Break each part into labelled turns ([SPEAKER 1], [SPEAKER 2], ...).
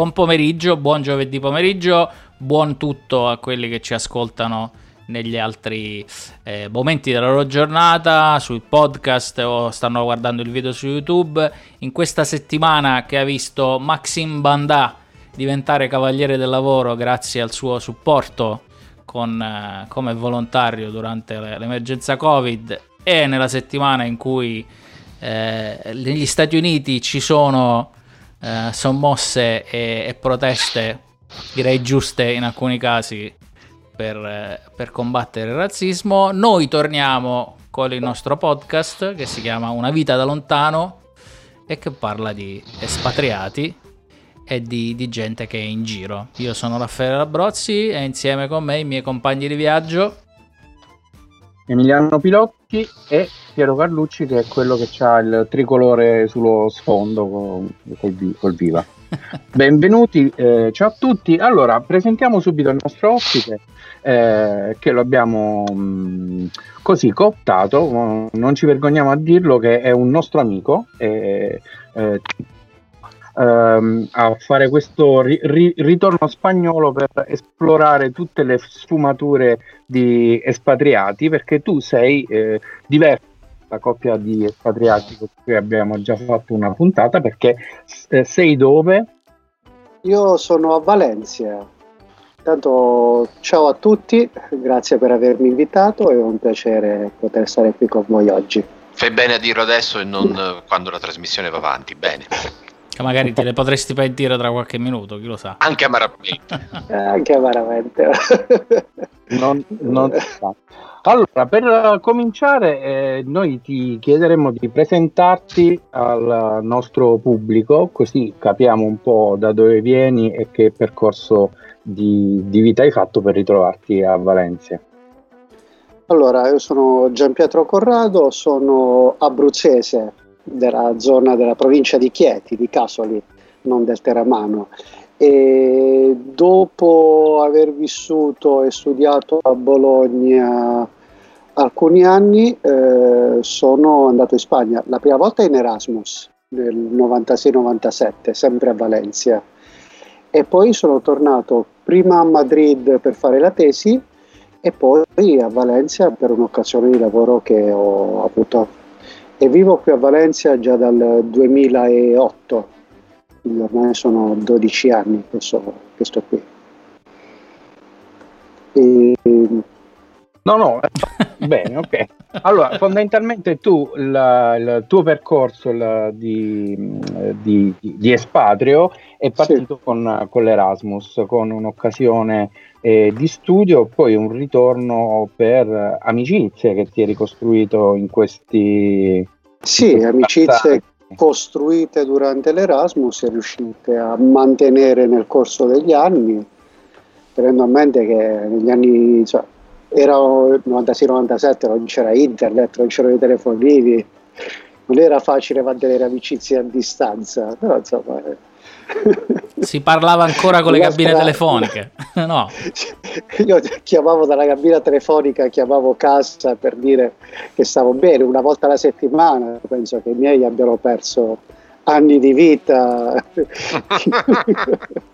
[SPEAKER 1] buon pomeriggio, buon giovedì pomeriggio, buon tutto a quelli che ci ascoltano negli altri eh, momenti della loro giornata, sui podcast o stanno guardando il video su YouTube. In questa settimana che ha visto Maxim Bandà diventare cavaliere del lavoro grazie al suo supporto con, eh, come volontario durante l'emergenza Covid e nella settimana in cui eh, negli Stati Uniti ci sono eh, sommosse e, e, proteste, direi giuste in alcuni casi, per, eh, per combattere il razzismo. Noi torniamo con il nostro podcast che si chiama Una vita da lontano e che parla di espatriati e di, di, gente che è in giro. Io sono Raffaele Labrozzi e insieme con me i miei compagni di viaggio
[SPEAKER 2] Emiliano Pilocchi e Piero Carlucci che è quello che ha il tricolore sullo sfondo col, col, col viva. Benvenuti, eh, ciao a tutti. Allora, presentiamo subito il nostro ospite eh, che lo abbiamo mh, mm, così cooptato, non ci vergogniamo a dirlo che è un nostro amico. Eh ehm, a fare questo ri- ri- ritorno spagnolo per esplorare tutte le sfumature di espatriati, perché tu sei eh, diverso la coppia di espatriati con cui abbiamo già fatto una puntata, perché eh, sei dove?
[SPEAKER 3] Io sono a Valencia. Intanto ciao a tutti, grazie per avermi invitato, è un piacere poter stare qui con voi oggi.
[SPEAKER 4] Fai bene a dirlo adesso e non quando la trasmissione va avanti, bene.
[SPEAKER 1] Che magari te le potresti pentire tra qualche minuto, chi lo sa.
[SPEAKER 4] Anche amaramente.
[SPEAKER 3] Eh, anche amaramente.
[SPEAKER 2] non, non si sa. Allora, per cominciare, eh, noi ti chiederemo di presentarti al nostro pubblico, così capiamo un po' da dove vieni e che percorso di, di vita hai fatto per ritrovarti a Valencia.
[SPEAKER 3] Allora, io sono Gianpietro Corrado, sono abruzzese, della zona della provincia di Chieti, di Casoli, non del Terramano. E dopo aver vissuto e studiato a Bologna alcuni anni, eh, sono andato in Spagna, la prima volta in Erasmus nel 96-97, sempre a Valencia. E poi sono tornato prima a Madrid per fare la tesi e poi a Valencia per un'occasione di lavoro che ho avuto e vivo qui a Valencia già dal 2008, quindi ormai sono 12 anni che, so, che sto qui.
[SPEAKER 2] E... No, no, bene, ok. Allora, fondamentalmente tu, la, il tuo percorso la, di, di, di, espatrio è partito sì. con, con, l'Erasmus, con un'occasione eh, di studio, poi un ritorno per amicizie che ti hai ricostruito in questi...
[SPEAKER 3] Sì, amicizie costruite durante l'Erasmus e riuscite a mantenere nel corso degli anni, tenendo a mente che negli anni... Cioè, era 96-97, non c'era internet, non c'erano i telefonini, non era facile mantenere amicizie a distanza, però insomma...
[SPEAKER 1] Si parlava ancora con le cabine telefoniche, no?
[SPEAKER 3] Io chiamavo dalla cabina telefonica, chiamavo casa per dire che stavo bene una volta alla settimana, penso che i miei abbiano perso anni di vita.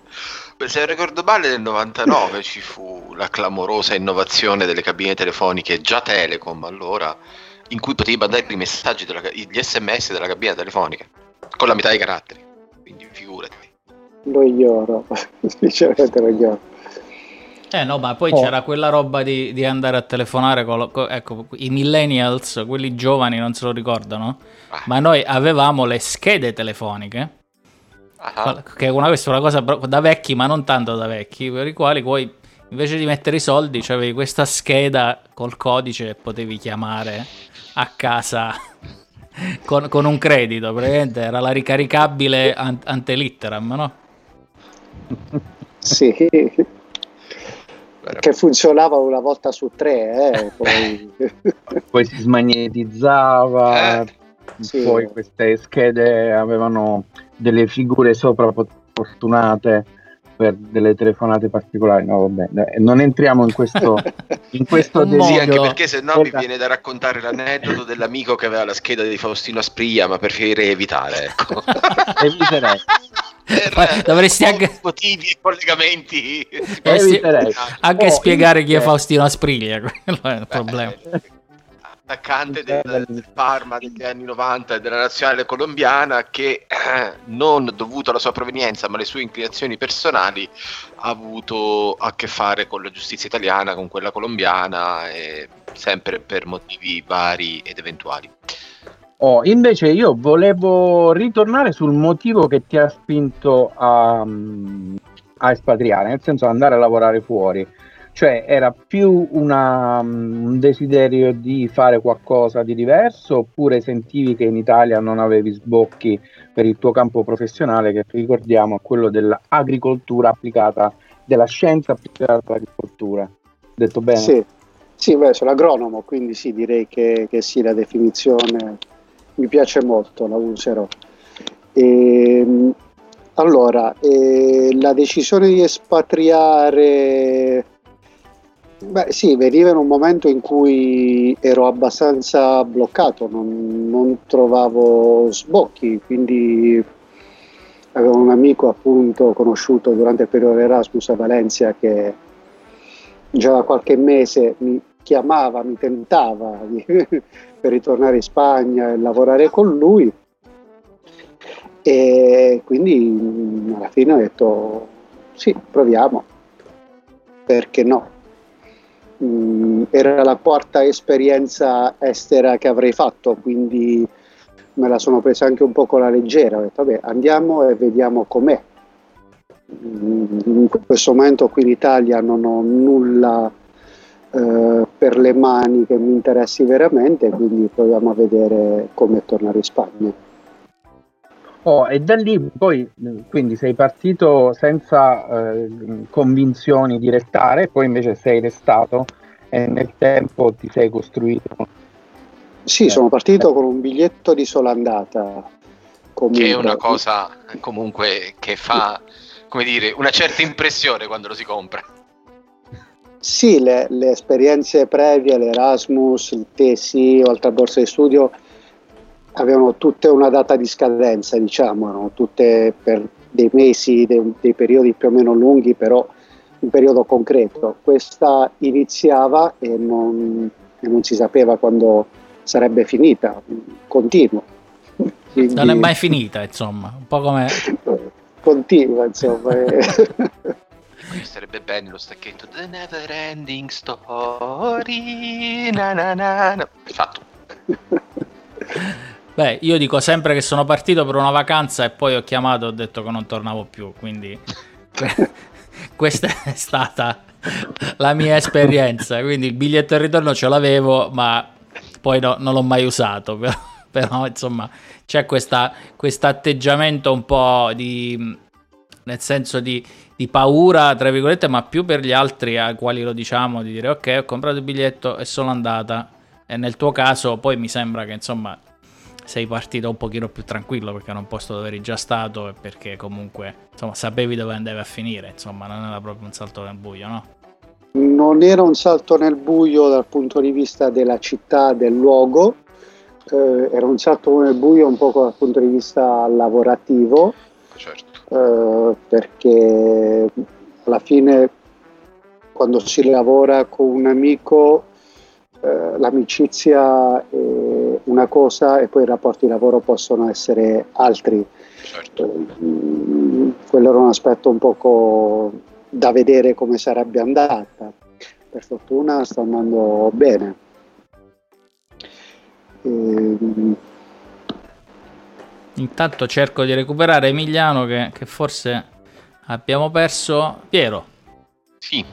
[SPEAKER 4] Se ricordo male nel 99 ci fu la clamorosa innovazione delle cabine telefoniche già Telecom allora in cui potevi mandare i messaggi della, gli sms della cabina telefonica con la metà dei caratteri quindi figurati
[SPEAKER 3] lo ignoro sinceramente lo ignoro
[SPEAKER 1] eh no, ma poi oh. c'era quella roba di, di, andare a telefonare con, con, ecco, i millennials, quelli giovani non se lo ricordano, ah. ma noi avevamo le schede telefoniche Uh-huh. Che una, questa è una cosa da vecchi, ma non tanto da vecchi, per i quali poi invece di mettere i soldi avevi questa scheda col codice e potevi chiamare a casa con, con, un credito. Praticamente era la ricaricabile an- ante litteram, no?
[SPEAKER 3] Sì, che funzionava una volta su tre, eh, poi...
[SPEAKER 2] poi si smagnetizzava. Eh. Sì. Poi queste schede avevano delle figure soprafortunate per delle telefonate particolari. No, vabbè, non entriamo in questo, in questo
[SPEAKER 4] delirio. Sì, anche perché se no mi viene da raccontare l'aneddoto dell'amico che aveva la scheda di Faustino Asprilla, ma preferirei evitare. Ecco.
[SPEAKER 2] Eviterei.
[SPEAKER 4] Per
[SPEAKER 1] dovresti anche
[SPEAKER 4] motivi e collegamenti.
[SPEAKER 1] Dovresti anche
[SPEAKER 2] oh,
[SPEAKER 1] spiegare chi è Faustino Aspriglia quello è il problema.
[SPEAKER 4] attaccante del, del, Parma degli anni 90 e della nazionale colombiana che eh, non dovuto alla sua provenienza ma alle sue inclinazioni personali ha avuto a che fare con la giustizia italiana, con quella colombiana e sempre per motivi vari ed eventuali.
[SPEAKER 2] Oh, invece io volevo ritornare sul motivo che ti ha spinto a, a espatriare, nel senso andare a lavorare fuori cioè era più una, un desiderio di fare qualcosa di diverso oppure sentivi che in Italia non avevi sbocchi per il tuo campo professionale che ricordiamo è quello dell'agricoltura applicata, della scienza applicata all'agricoltura. Detto bene?
[SPEAKER 3] Sì, sì beh, sono agronomo, quindi sì, direi che, che sì, la definizione mi piace molto, la userò. E, ehm, allora, eh, la decisione di espatriare Beh sì, veniva in un momento in cui ero abbastanza bloccato, non, non trovavo sbocchi, quindi avevo un amico appunto conosciuto durante il periodo Erasmus a Valencia che già da qualche mese mi chiamava, mi tentava di, per ritornare in Spagna e lavorare con lui e quindi alla fine ho detto sì, proviamo, perché no? mm, era la quarta esperienza estera che avrei fatto, quindi me la sono presa anche un po' con la leggera. Ho detto, vabbè, andiamo e vediamo com'è. Mm, in questo momento qui in Italia non ho nulla eh, per le mani che mi interessi veramente, quindi proviamo a vedere come tornare in Spagna.
[SPEAKER 2] Oh, e da lì poi quindi sei partito senza eh, convinzioni di restare, poi invece sei restato e nel tempo ti sei costruito.
[SPEAKER 3] Sì, eh, sono partito eh. con un biglietto di sola andata.
[SPEAKER 4] Comunque. Che è una cosa comunque che fa, come dire, una certa impressione quando lo si compra.
[SPEAKER 3] Sì, le, le esperienze previe, l'Erasmus, il TSI, oltre a borsa di studio, avevano tutte una data di scadenza, diciamo, erano tutte per dei mesi, dei, dei periodi più o meno lunghi, però un periodo concreto. Questa iniziava e non, e non si sapeva quando sarebbe finita, continuo.
[SPEAKER 1] Quindi, non è mai finita, insomma, un po' come...
[SPEAKER 3] Continua, insomma.
[SPEAKER 4] Questo sarebbe bello lo stacchetto The Never Ending Story. Na na na na. Fatto.
[SPEAKER 1] Beh, io dico sempre che sono partito per una vacanza e poi ho chiamato e ho detto che non tornavo più, quindi questa è stata la mia esperienza. Quindi il biglietto di ritorno ce l'avevo, ma poi no, non l'ho mai usato. Però, però insomma, c'è questo atteggiamento un po' di nel senso di, di, paura, tra virgolette, ma più per gli altri ai quali lo diciamo, di dire ok, ho comprato il biglietto e sono andata. E nel tuo caso poi mi sembra che insomma sei partito un pochino più tranquillo perché era un posto dove eri già stato e perché comunque insomma, sapevi dove andavi a finire, insomma non era proprio un salto nel buio, no?
[SPEAKER 3] Non era un salto nel buio dal punto di vista della città, del luogo, eh, era un salto nel buio un po' dal punto di vista lavorativo, certo. Eh, perché alla fine quando si lavora con un amico eh, l'amicizia è una cosa e poi i rapporti di lavoro possono essere altri. Certo. Eh, quello era un aspetto un poco da vedere come sarebbe andata. Per fortuna sta andando bene.
[SPEAKER 1] E... Intanto cerco di recuperare Emiliano che, che forse abbiamo perso. Piero.
[SPEAKER 4] Sì,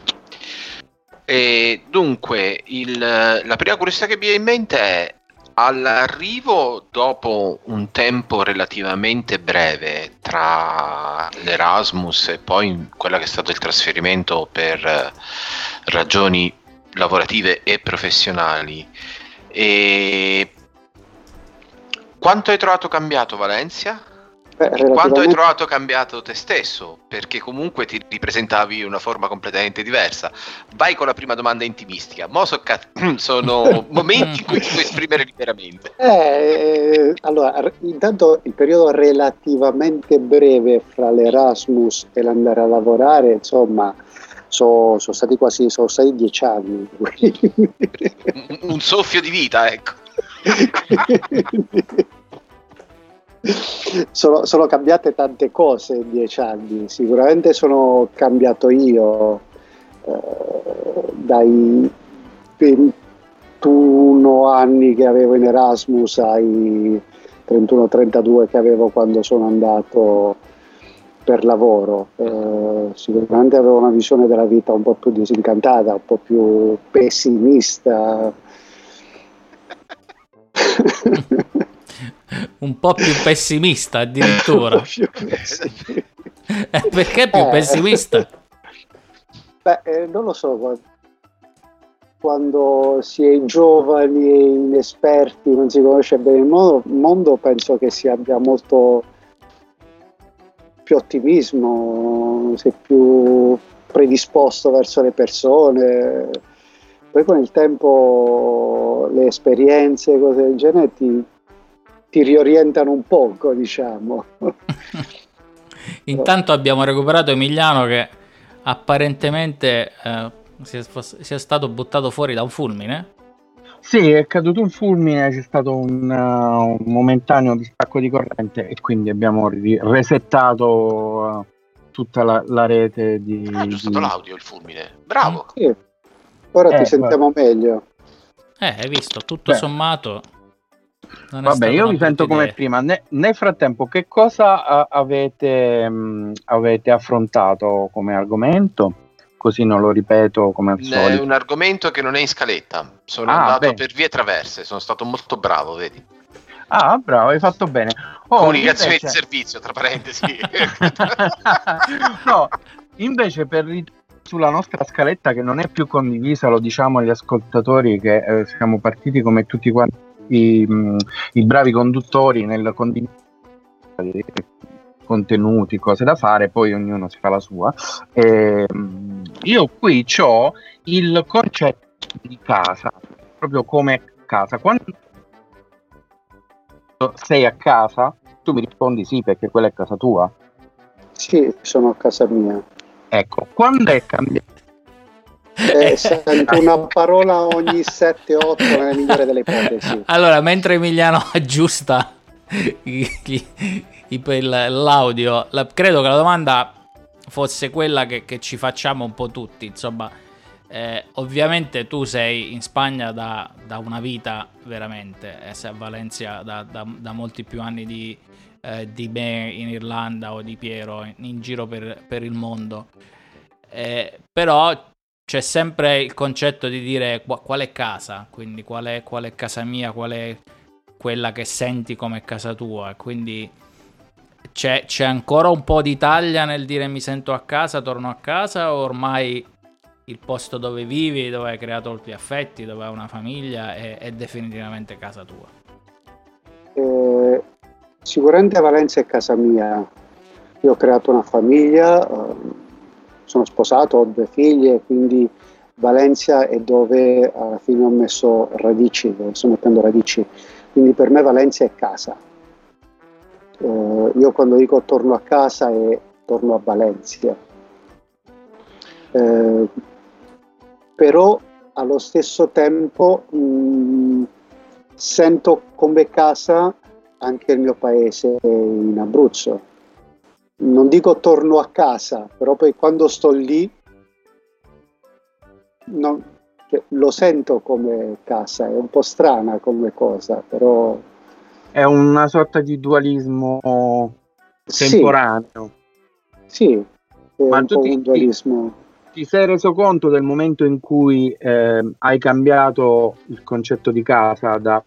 [SPEAKER 4] e dunque, il, la prima curiosità che mi viene in mente è all'arrivo dopo un tempo relativamente breve tra l'Erasmus e poi quella che è stato il trasferimento per ragioni lavorative e professionali. E quanto hai trovato cambiato Valencia? Beh, relativamente... Quanto hai trovato cambiato te stesso? Perché comunque ti ripresentavi in una forma completamente diversa. Vai con la prima domanda intimistica. Mo so ca- sono momenti in cui ti puoi esprimere liberamente.
[SPEAKER 3] Eh, allora, intanto il periodo relativamente breve fra l'Erasmus e l'andare a lavorare, insomma, sono so stati quasi sono stati dieci anni.
[SPEAKER 4] un, un soffio di vita, ecco.
[SPEAKER 3] Sono, sono, cambiate tante cose in dieci anni, sicuramente sono cambiato io eh, dai 21 anni che avevo in Erasmus ai 31-32 che avevo quando sono andato per lavoro. Eh, sicuramente avevo una visione della vita un po' più disincantata, un po' più pessimista.
[SPEAKER 1] Un po' più pessimista addirittura. più pessimista. Eh, perché più eh. pessimista?
[SPEAKER 3] Beh, eh, non lo so, quando si è giovani e inesperti, non si conosce bene il mondo, mondo penso che si abbia molto più ottimismo, si è più predisposto verso le persone. Poi con il tempo le esperienze, cose del genere ti, ti riorientano un poco, diciamo.
[SPEAKER 1] Intanto abbiamo recuperato Emiliano che apparentemente eh, sia, sia, stato buttato fuori da un fulmine.
[SPEAKER 2] Sì, è caduto un fulmine, c'è stato un, uh, un momentaneo distacco di corrente e quindi abbiamo resettato uh, tutta la, la, rete di...
[SPEAKER 4] Ah, è stato l'audio il fulmine, bravo!
[SPEAKER 3] Sì. Ora eh, ti sentiamo guarda. meglio.
[SPEAKER 1] Eh, hai visto, tutto Beh. sommato
[SPEAKER 2] Vabbè, io vi sento come idea. prima. Ne, nel frattempo, che cosa uh, avete, um, avete, affrontato come argomento? Così non lo ripeto come al solito.
[SPEAKER 4] È un argomento che non è in scaletta. Sono ah, andato beh. per vie traverse, sono stato molto bravo, vedi.
[SPEAKER 2] Ah, bravo, hai fatto bene.
[SPEAKER 4] Oh, Comunicazione invece... di servizio, tra parentesi.
[SPEAKER 2] no, invece per sulla nostra scaletta che non è più condivisa, lo diciamo agli ascoltatori che eh, siamo partiti come tutti quanti i, i bravi conduttori nel condividere contenuti, cose da fare, poi ognuno si fa la sua. E, io qui ho il concetto di casa, proprio come casa. Quando sei a casa, tu mi rispondi sì perché quella è casa tua.
[SPEAKER 3] Sì, sono a casa mia.
[SPEAKER 2] Ecco, quando è cambiato
[SPEAKER 3] eh, sento una parola ogni 7-8 nella migliore delle ipotesi.
[SPEAKER 1] Allora, mentre Emiliano aggiusta l'audio, la, credo che la domanda fosse quella che, che ci facciamo un po' tutti. Insomma, eh, ovviamente tu sei in Spagna da, da una vita veramente, e sei a Valencia da, da, da molti più anni di, eh, di, me in Irlanda o di Piero in, in giro per, per il mondo. Eh, però c'è sempre il concetto di dire qual è casa, quindi qual è, qual è casa mia, qual è quella che senti come casa tua. Quindi c'è, c'è, ancora un po' d'Italia nel dire mi sento a casa, torno a casa, o ormai il posto dove vivi, dove hai creato gli affetti, dove hai una famiglia, è, è definitivamente casa tua?
[SPEAKER 3] Eh, sicuramente Valencia è casa mia. Io ho creato una famiglia. Eh, sono sposato, ho due figlie, quindi Valencia è dove alla fine ho messo radici, dove sto mettendo radici. Quindi per me Valencia è casa. Eh, io quando dico torno a casa è torno a Valencia. Eh, però allo stesso tempo mh, mm, sento come casa anche il mio paese in Abruzzo non dico torno a casa, però poi quando sto lì non, cioè, lo sento come casa, è un po' strana come cosa, però...
[SPEAKER 2] È una sorta di dualismo temporaneo.
[SPEAKER 3] Sì, sì Ma tu ti, dualismo.
[SPEAKER 2] Ti sei reso conto del momento in cui eh, hai cambiato il concetto di casa da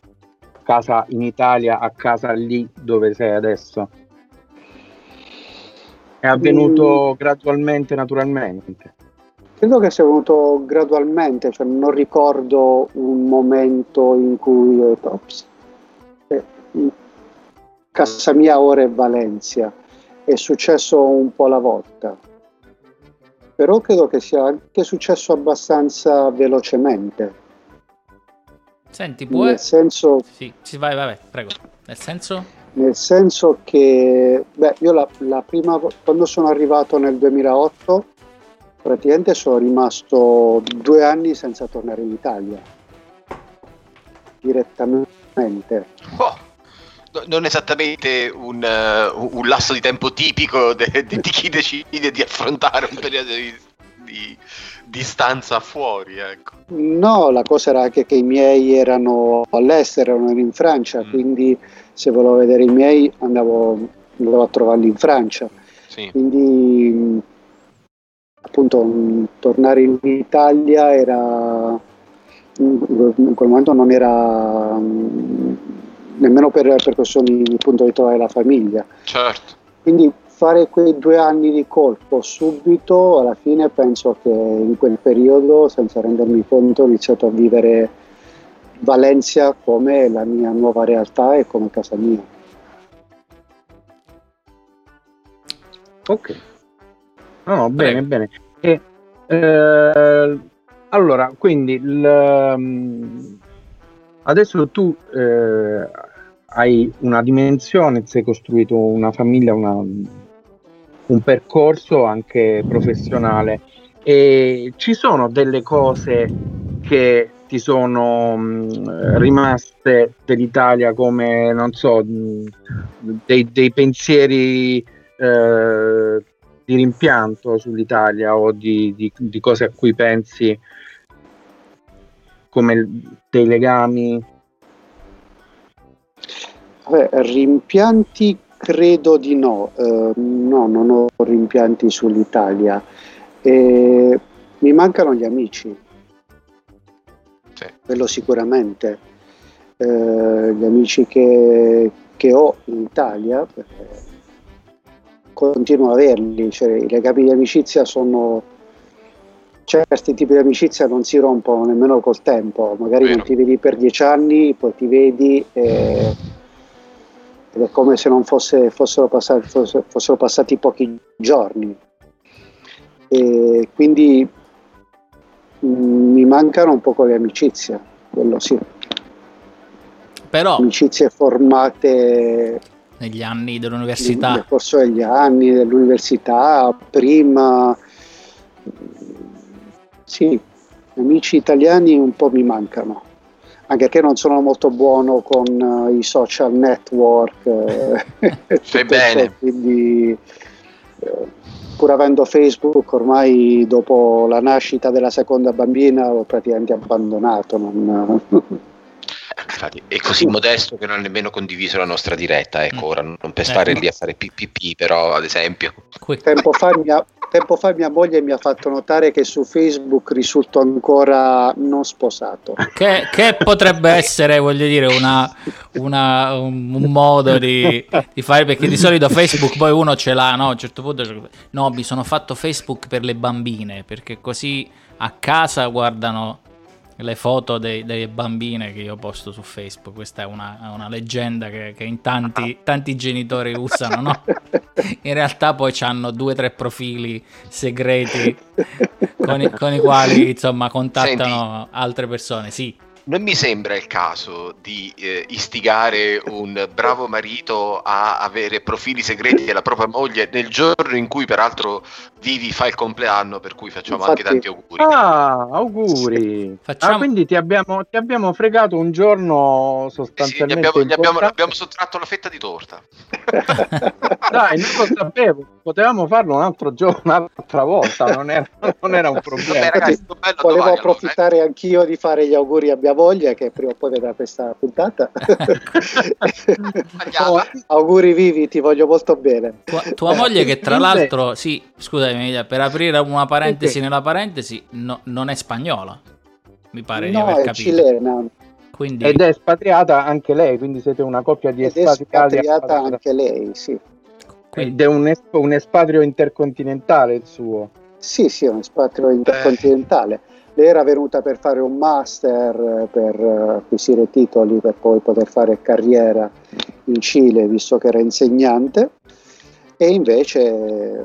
[SPEAKER 2] casa in Italia a casa lì dove sei adesso? È avvenuto mm. gradualmente, naturalmente?
[SPEAKER 3] Credo che sia avvenuto gradualmente, cioè non ricordo un momento in cui ho detto, ops, eh, casa mia ora è Valencia. È successo un po' alla volta, però credo che sia anche successo abbastanza velocemente.
[SPEAKER 1] Senti, può...
[SPEAKER 3] Nel senso...
[SPEAKER 1] Sì, sì, vai, vai, vai, prego. Nel senso?
[SPEAKER 3] Nel senso che, beh, io la, la prima, quando sono arrivato nel 2008, praticamente sono rimasto due anni senza tornare in Italia, direttamente.
[SPEAKER 4] Oh, non esattamente un, uh, un, lasso di tempo tipico de, de, di chi decide di affrontare un periodo di, di distanza fuori. Ecco.
[SPEAKER 3] No, la cosa era anche che i miei erano all'estero, erano in Francia, mm. quindi se volevo vedere i miei andavo, andavo a trovarli in Francia. Sì. Quindi appunto tornare in Italia era in quel momento non era nemmeno per, per questioni appunto di trovare la famiglia.
[SPEAKER 4] Certo.
[SPEAKER 3] Quindi fare quei due anni di colpo subito, alla fine penso che in quel periodo, senza rendermi conto, ho iniziato a vivere Valencia come la mia nuova realtà e come casa mia.
[SPEAKER 2] Ok. No, no, bene, bene. E, eh, allora, quindi il, um, adesso tu eh, hai una dimensione, sei costruito una famiglia, una, un percorso anche professionale e ci sono delle cose che ti sono mh, rimaste dell'Italia come, non so, mh, dei, dei, pensieri eh, di rimpianto sull'Italia o di, di, di, cose a cui pensi come dei legami?
[SPEAKER 3] Beh, rimpianti credo di no, uh, no, non ho rimpianti sull'Italia. E mi mancano gli amici, sì. quello sicuramente. Uh, gli amici che, che, ho in Italia, continuo a averli, cioè, i legami di amicizia sono certi tipi di amicizia non si rompono nemmeno col tempo, magari Vero. non ti vedi per dieci anni, poi ti vedi e, ed è come se non fosse, fossero, passati, fossero, fossero, passati, pochi giorni. E quindi mh, mm, mi mancano un po' le amicizie, quello sì.
[SPEAKER 1] Però
[SPEAKER 3] amicizie formate
[SPEAKER 1] negli anni dell'università.
[SPEAKER 3] Nel corso degli anni dell'università, prima sì, amici italiani un po' mi mancano, anche perché non sono molto buono con uh, i social network.
[SPEAKER 4] Eh, Fai bene.
[SPEAKER 3] Ciò, quindi, eh, pur avendo Facebook, ormai dopo la nascita della seconda bambina l'ho praticamente abbandonato. Non,
[SPEAKER 4] Infatti, è così modesto che non ha nemmeno condiviso la nostra diretta. Ecco, mm. ora non per stare ecco. lì a fare PPP, però ad esempio.
[SPEAKER 3] Tempo fa mi ha, tempo fa mia moglie mi ha fatto notare che su Facebook risulto ancora non sposato.
[SPEAKER 1] Che, che potrebbe essere, voglio dire, una, una, un, un, modo di, di, fare, perché di solito Facebook poi uno ce l'ha, no? A un certo punto, no, mi sono fatto Facebook per le bambine, perché così a casa guardano le foto dei, delle bambine che io posto su Facebook. Questa è una, una leggenda che, che in tanti, tanti, genitori usano, no? In realtà poi hanno due o tre profili segreti con i, con i quali insomma contattano Senti, altre persone. Sì
[SPEAKER 4] non mi sembra il caso di eh, istigare un bravo marito a avere profili segreti della propria moglie nel giorno in cui peraltro Vivi fa il compleanno, per cui facciamo Infatti, anche tanti auguri.
[SPEAKER 2] Ah, auguri! Facciamo... Ah, quindi ti abbiamo, ti abbiamo, fregato un giorno sostanzialmente.
[SPEAKER 4] Sì, gli, abbiamo, gli, abbiamo, sottratto la fetta di torta.
[SPEAKER 2] Dai, non lo sapevo, potevamo farlo un altro giorno, un'altra volta, non era, non era un problema. Vabbè,
[SPEAKER 3] ragazzi, Volevo domani, approfittare allora, eh? anch'io di fare gli auguri a mia moglie che prima o poi vedrà questa puntata. auguri vivi, ti voglio molto bene.
[SPEAKER 1] Tua, tua moglie che tra l'altro, sì, scusami, per aprire una parentesi nella parentesi, no, non è spagnola, mi pare
[SPEAKER 3] no,
[SPEAKER 1] di aver
[SPEAKER 3] capito. cilena.
[SPEAKER 2] Quindi... Ed è espatriata anche lei, quindi siete una coppia di
[SPEAKER 3] Ed espatriati. È espatriata anche lei, sì.
[SPEAKER 2] Ed è un, esp- un espatrio intercontinentale il suo.
[SPEAKER 3] Sì, sì, è un espatrio intercontinentale. Lei era venuta per fare un master, per acquisire titoli, per poi poter fare carriera in Cile visto che era insegnante. E invece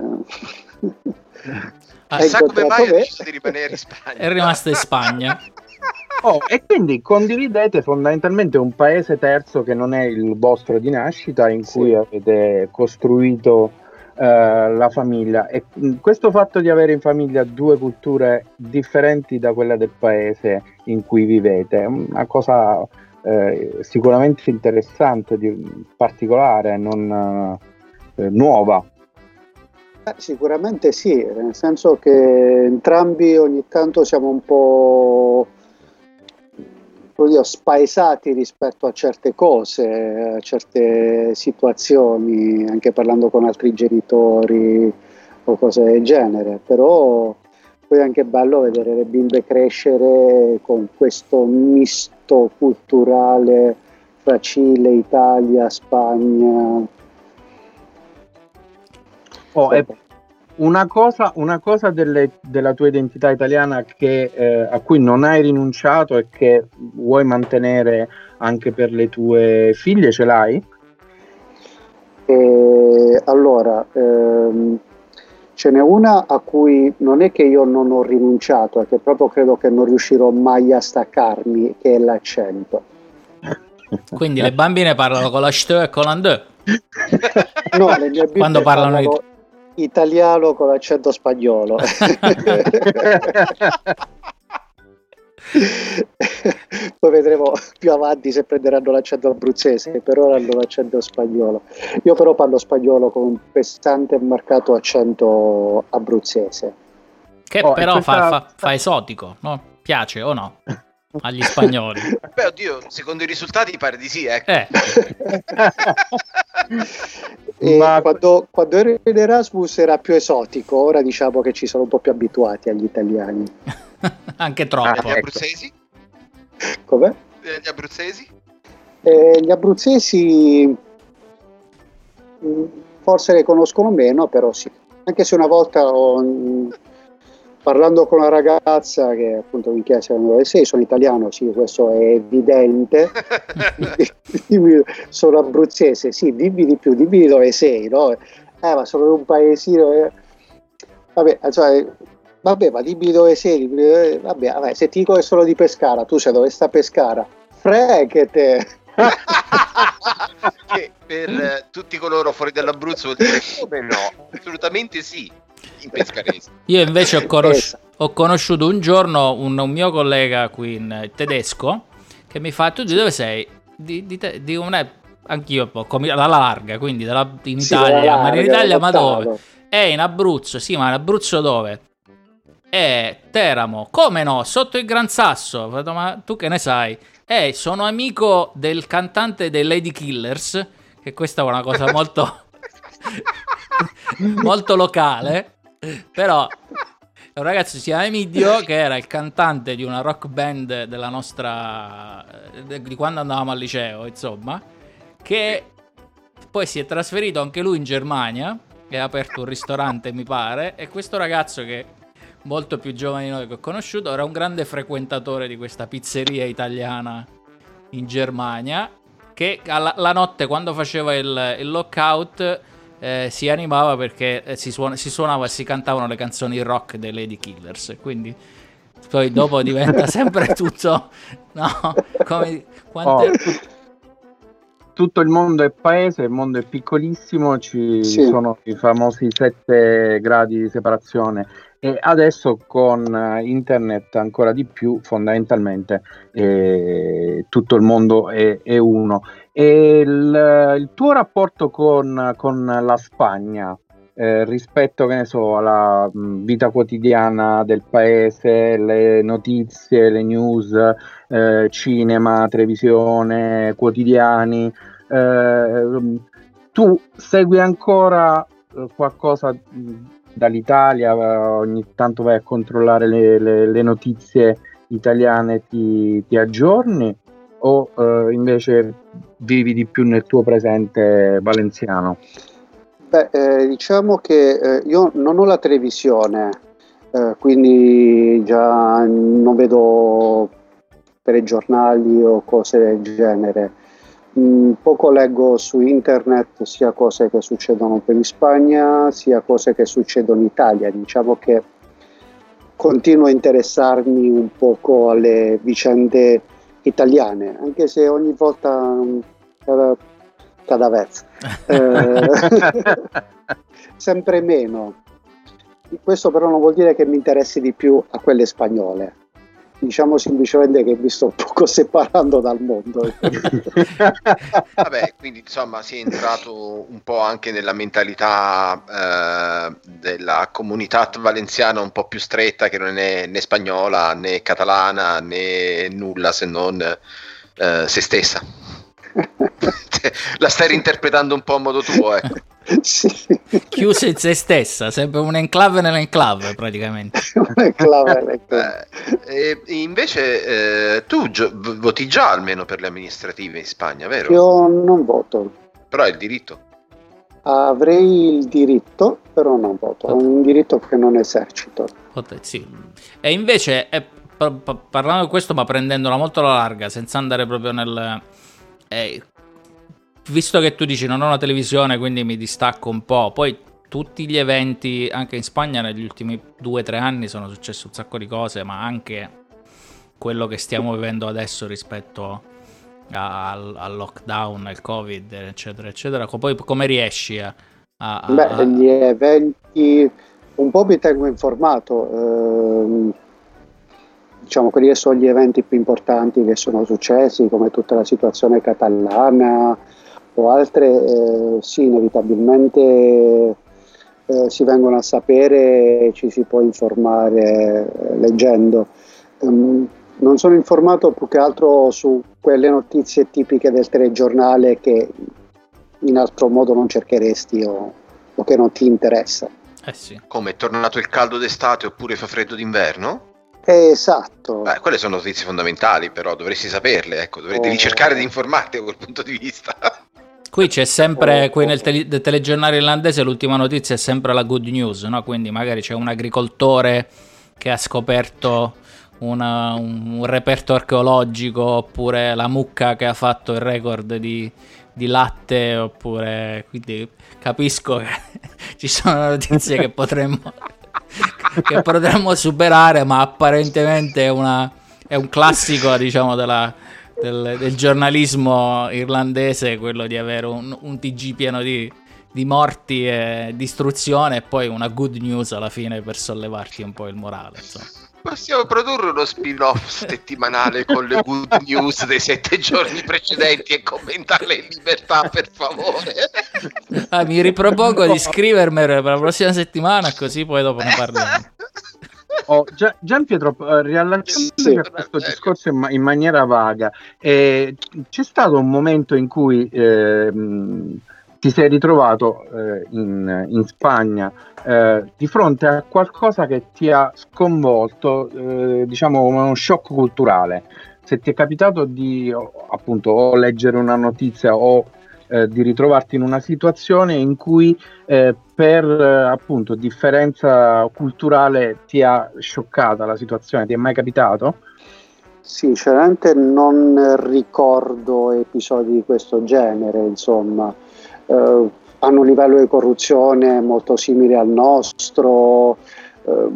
[SPEAKER 4] ah, sa come mai ha deciso di rimanere in Spagna?
[SPEAKER 1] È rimasto in Spagna
[SPEAKER 2] Oh, e quindi condividete fondamentalmente un paese terzo che non è il vostro di nascita in cui sì. avete costruito eh, la famiglia e questo fatto di avere in famiglia due culture differenti da quella del paese in cui vivete è una cosa eh, sicuramente interessante, di, particolare, non eh, nuova.
[SPEAKER 3] Eh, sicuramente sì, nel senso che entrambi ogni tanto siamo un po' dire, spaesati rispetto a certe cose, a certe situazioni, anche parlando con altri genitori o cose del genere, però poi è anche bello vedere le bimbe crescere con questo misto culturale fra Cile, Italia, Spagna.
[SPEAKER 2] Oh, e una cosa, una cosa delle, della tua identità italiana che, eh, a cui non hai rinunciato e che vuoi mantenere anche per le tue figlie, ce l'hai?
[SPEAKER 3] Eh, allora, ehm, ce n'è una a cui non è che io non ho rinunciato, è che proprio credo che non riuscirò mai a staccarmi, che è l'accento.
[SPEAKER 1] Quindi le bambine parlano con la e con la d.
[SPEAKER 3] No, le mie
[SPEAKER 1] Quando parlano, parlano
[SPEAKER 3] italiano con l'accento spagnolo. Poi vedremo più avanti se prenderanno l'accento abruzzese, per ora hanno l'accento spagnolo. Io però parlo spagnolo con un pesante e marcato accento abruzzese.
[SPEAKER 1] Che oh, però questa... fa, fa, fa, esotico, no? Piace o no? Agli spagnoli.
[SPEAKER 4] Beh, oddio, secondo i risultati pare di sì, ecco. Eh.
[SPEAKER 3] Ma... Quando, quando ero in Erasmus era più esotico, ora diciamo che ci sono un po' più abituati agli italiani.
[SPEAKER 1] Anche troppo.
[SPEAKER 4] Ah, gli ecco. abruzzesi?
[SPEAKER 3] Come?
[SPEAKER 4] Gli abruzzesi?
[SPEAKER 3] Eh, gli abruzzesi mm, forse le conoscono meno, però sì. Anche se una volta ho, mm, parlando con una ragazza che appunto mi chiese dove sei, sono italiano, sì, questo è evidente. sono abruzzese, sì, dimmi di più, dimmi dove sei, no? Eh, ma sono in un paesino. Eh. Vabbè, cioè, Vabbè, ma dimmi dove sei. Vabbè, vabbè, se ti dico che sono di Pescara, tu sai dove sta Pescara? Freghete!
[SPEAKER 4] che per tutti coloro fuori dall'Abruzzo vuol dire come no? Assolutamente sì, in pescarese.
[SPEAKER 1] Io invece ho, conosci- ho conosciuto un giorno un, un, mio collega qui in tedesco che mi fa: Tu di dove sei? Di, di, te, di un, anch'io un po', dalla larga, quindi dalla, in Italia, sì, ma in Italia, ma dove? È in Abruzzo, sì, ma in Abruzzo dove? è Teramo. Come no? Sotto il Gran Sasso. Ma tu che ne sai? Eh, sono amico del cantante dei Lady Killers. Che questa è una cosa molto. molto locale. Però un ragazzo si chiama Emidio che era il cantante di una rock band della nostra di quando andavamo al liceo insomma che poi si è trasferito anche lui in Germania e ha aperto un ristorante mi pare e questo ragazzo che molto più giovane di noi che ho conosciuto, era un grande frequentatore di questa pizzeria italiana in Germania che alla, la notte quando faceva il, il lockout eh, si animava perché eh, si, suona, si, suonava e si cantavano le canzoni rock dei Lady Killers quindi poi dopo diventa sempre tutto no come quante... oh
[SPEAKER 2] tutto il mondo è paese, il mondo è piccolissimo, ci sì. sono i famosi 7 gradi di separazione e adesso con eh, internet ancora di più fondamentalmente eh, tutto il mondo è, è uno. E il, il, tuo rapporto con, con la Spagna eh, rispetto che ne so, alla mh, vita quotidiana del paese, le notizie, le news, eh, cinema, televisione, quotidiani, eh, tu segui ancora eh, qualcosa dall'Italia, ogni tanto vai a controllare le, le, le notizie italiane, ti, ti aggiorni? O eh, invece vivi di più nel tuo presente valenziano?
[SPEAKER 3] Beh, eh, diciamo che eh, io non ho la televisione, eh, quindi già non vedo telegiornali o cose del genere Mm, poco leggo su internet sia cose che succedono per in Spagna sia cose che succedono in Italia. Diciamo che continuo a interessarmi un poco alle vicende italiane, anche se ogni volta mm, cada, cada vez eh, sempre meno. Questo però non vuol dire che mi interessi di più a quelle spagnole diciamo semplicemente che mi sto un poco separando dal mondo.
[SPEAKER 4] Vabbè, quindi insomma si è entrato un po' anche nella mentalità eh, della comunità valenziana un po' più stretta che non è né spagnola né catalana né nulla se non eh, se stessa. La stai reinterpretando un po' a modo tuo, ecco.
[SPEAKER 1] sì. chiusa in se stessa, sempre un enclave nell'enclave praticamente. un
[SPEAKER 4] enclave nell'enclave. Eh, invece eh, tu gio- voti già almeno per le amministrative in Spagna, vero?
[SPEAKER 3] Io non voto.
[SPEAKER 4] Però hai il diritto.
[SPEAKER 3] Avrei il diritto, però non voto. È un diritto che non esercito.
[SPEAKER 1] Sì. E invece, eh, parlando di questo, ma prendendola molto alla larga, senza andare proprio nel... Eh, visto che tu dici non ho una televisione, quindi mi distacco un po', poi tutti gli eventi, anche in Spagna negli ultimi due o tre anni sono successe un sacco di cose, ma anche quello che stiamo vivendo adesso rispetto al, al lockdown, al covid, eccetera, eccetera. Poi come riesci a... a,
[SPEAKER 3] a Beh, gli eventi, un po' mi tengo informato. Ehm, diciamo quelli che sono gli eventi più importanti che sono successi, come tutta la situazione catalana, o altre eh, sì, inevitabilmente eh, si vengono a sapere e ci si può informare eh, leggendo. Um, non sono informato più che altro su quelle notizie tipiche del telegiornale che in altro modo non cercheresti o, o che non ti interessa.
[SPEAKER 1] Eh sì.
[SPEAKER 4] Come è tornato il caldo d'estate oppure fa freddo d'inverno?
[SPEAKER 3] Esatto.
[SPEAKER 4] Beh, quelle sono notizie fondamentali, però dovresti saperle, ecco, dovresti oh. cercare di informarti da quel punto di vista.
[SPEAKER 1] Qui c'è sempre, qui nel tele, telegiornale irlandese l'ultima notizia è sempre la good news, no? quindi magari c'è un agricoltore che ha scoperto una, un, un, reperto archeologico oppure la mucca che ha fatto il record di, di latte oppure quindi capisco che ci sono notizie che potremmo, che potremmo superare ma apparentemente è, una, è un classico diciamo della del, del, giornalismo irlandese, quello di avere un, un TG pieno di, di, morti e distruzione e poi una good news alla fine per sollevarti un po' il morale. Insomma.
[SPEAKER 4] Possiamo produrre uno spin-off settimanale con le good news dei sette giorni precedenti e commentarle in libertà, per favore.
[SPEAKER 1] Ah, mi ripropongo di scrivermele per la prossima settimana, così poi dopo ne parliamo.
[SPEAKER 2] Oh, Gian Pietro, eh, riallacciandosi sì, a questo discorso in, in maniera vaga, eh, c'è stato un momento in cui eh, ti sei ritrovato eh, in, in, Spagna eh, di fronte a qualcosa che ti ha sconvolto, eh, diciamo uno shock culturale. Se ti è capitato di appunto o leggere una notizia o eh, di ritrovarti in una situazione in cui eh, per appunto differenza culturale ti ha scioccata la situazione, ti è mai capitato?
[SPEAKER 3] Sinceramente non ricordo episodi di questo genere, insomma, eh, hanno un livello di corruzione molto simile al nostro, eh,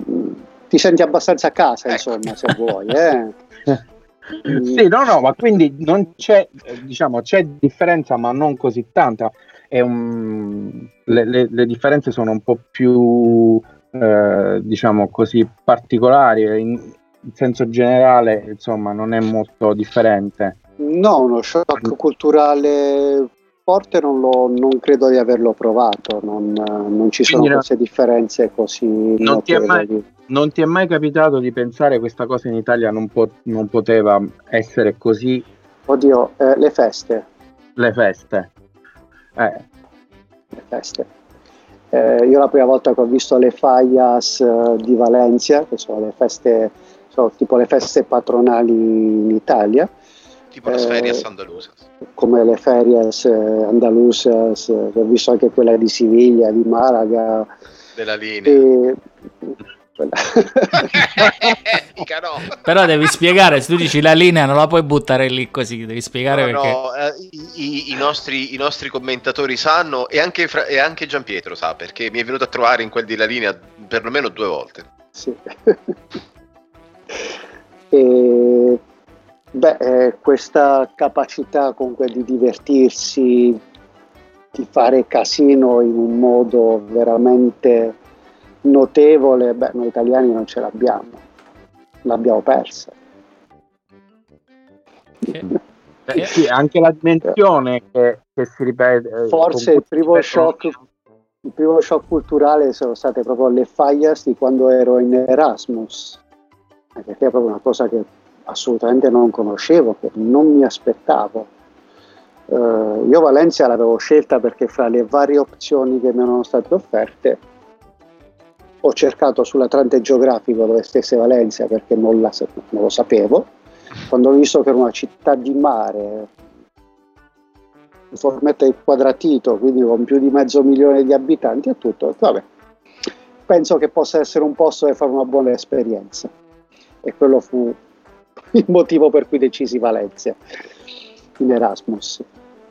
[SPEAKER 3] ti senti abbastanza a casa, ecco. insomma, se vuoi. Eh.
[SPEAKER 2] sì, no, no, ma quindi non c'è, diciamo, c'è differenza, ma non così tanta. Un, le, le, le, differenze sono un po' più, eh, diciamo così, particolari. In, in, senso generale, insomma, non è molto differente.
[SPEAKER 3] No, uno shock culturale forte non, lo, non credo di averlo provato, non, non ci sono quindi queste differenze così
[SPEAKER 2] non ti, mai, non ti, è mai, capitato di pensare che questa cosa in Italia non, po- non poteva essere così?
[SPEAKER 3] Oddio, eh, le feste.
[SPEAKER 2] Le feste. Eh.
[SPEAKER 3] Le feste. Eh, io la prima volta che ho visto le Fallas uh, di Valencia, che sono le feste, sono tipo le feste patronali in Italia,
[SPEAKER 4] tipo le ferias eh, andaluse.
[SPEAKER 3] Come le ferias andaluse, ho visto anche quella di Siviglia, di Malaga.
[SPEAKER 4] Della linea. E.
[SPEAKER 1] Però devi spiegare, se tu dici la linea non la puoi buttare lì così, devi spiegare no, perché... No,
[SPEAKER 4] eh, i, i, nostri, i, nostri, commentatori sanno e anche, e anche Giampietro sa perché mi è venuto a trovare in quel di la linea perlomeno due volte.
[SPEAKER 3] Sì. e, beh, eh, questa capacità comunque di divertirsi, di fare casino in un modo veramente notevole, beh, noi italiani non ce l'abbiamo, l'abbiamo persa.
[SPEAKER 2] Beh, sì, anche la dimensione che, che si ripete.
[SPEAKER 3] Eh, Forse il primo, shock, il primo shock culturale sono state proprio le Fayas di quando ero in Erasmus, perché è proprio una cosa che assolutamente non conoscevo, che non mi aspettavo. Uh, io Valencia l'avevo scelta perché fra le varie opzioni che mi erano state offerte ho cercato sull'Atlante geografico dove stesse Valencia perché non, la, non lo sapevo. Quando ho visto che era una città di mare, in formetta di quadratito, quindi con più di mezzo milione di abitanti e tutto, vabbè, penso che possa essere un posto dove fare una buona esperienza. E quello fu il motivo per cui decisi Valencia in Erasmus.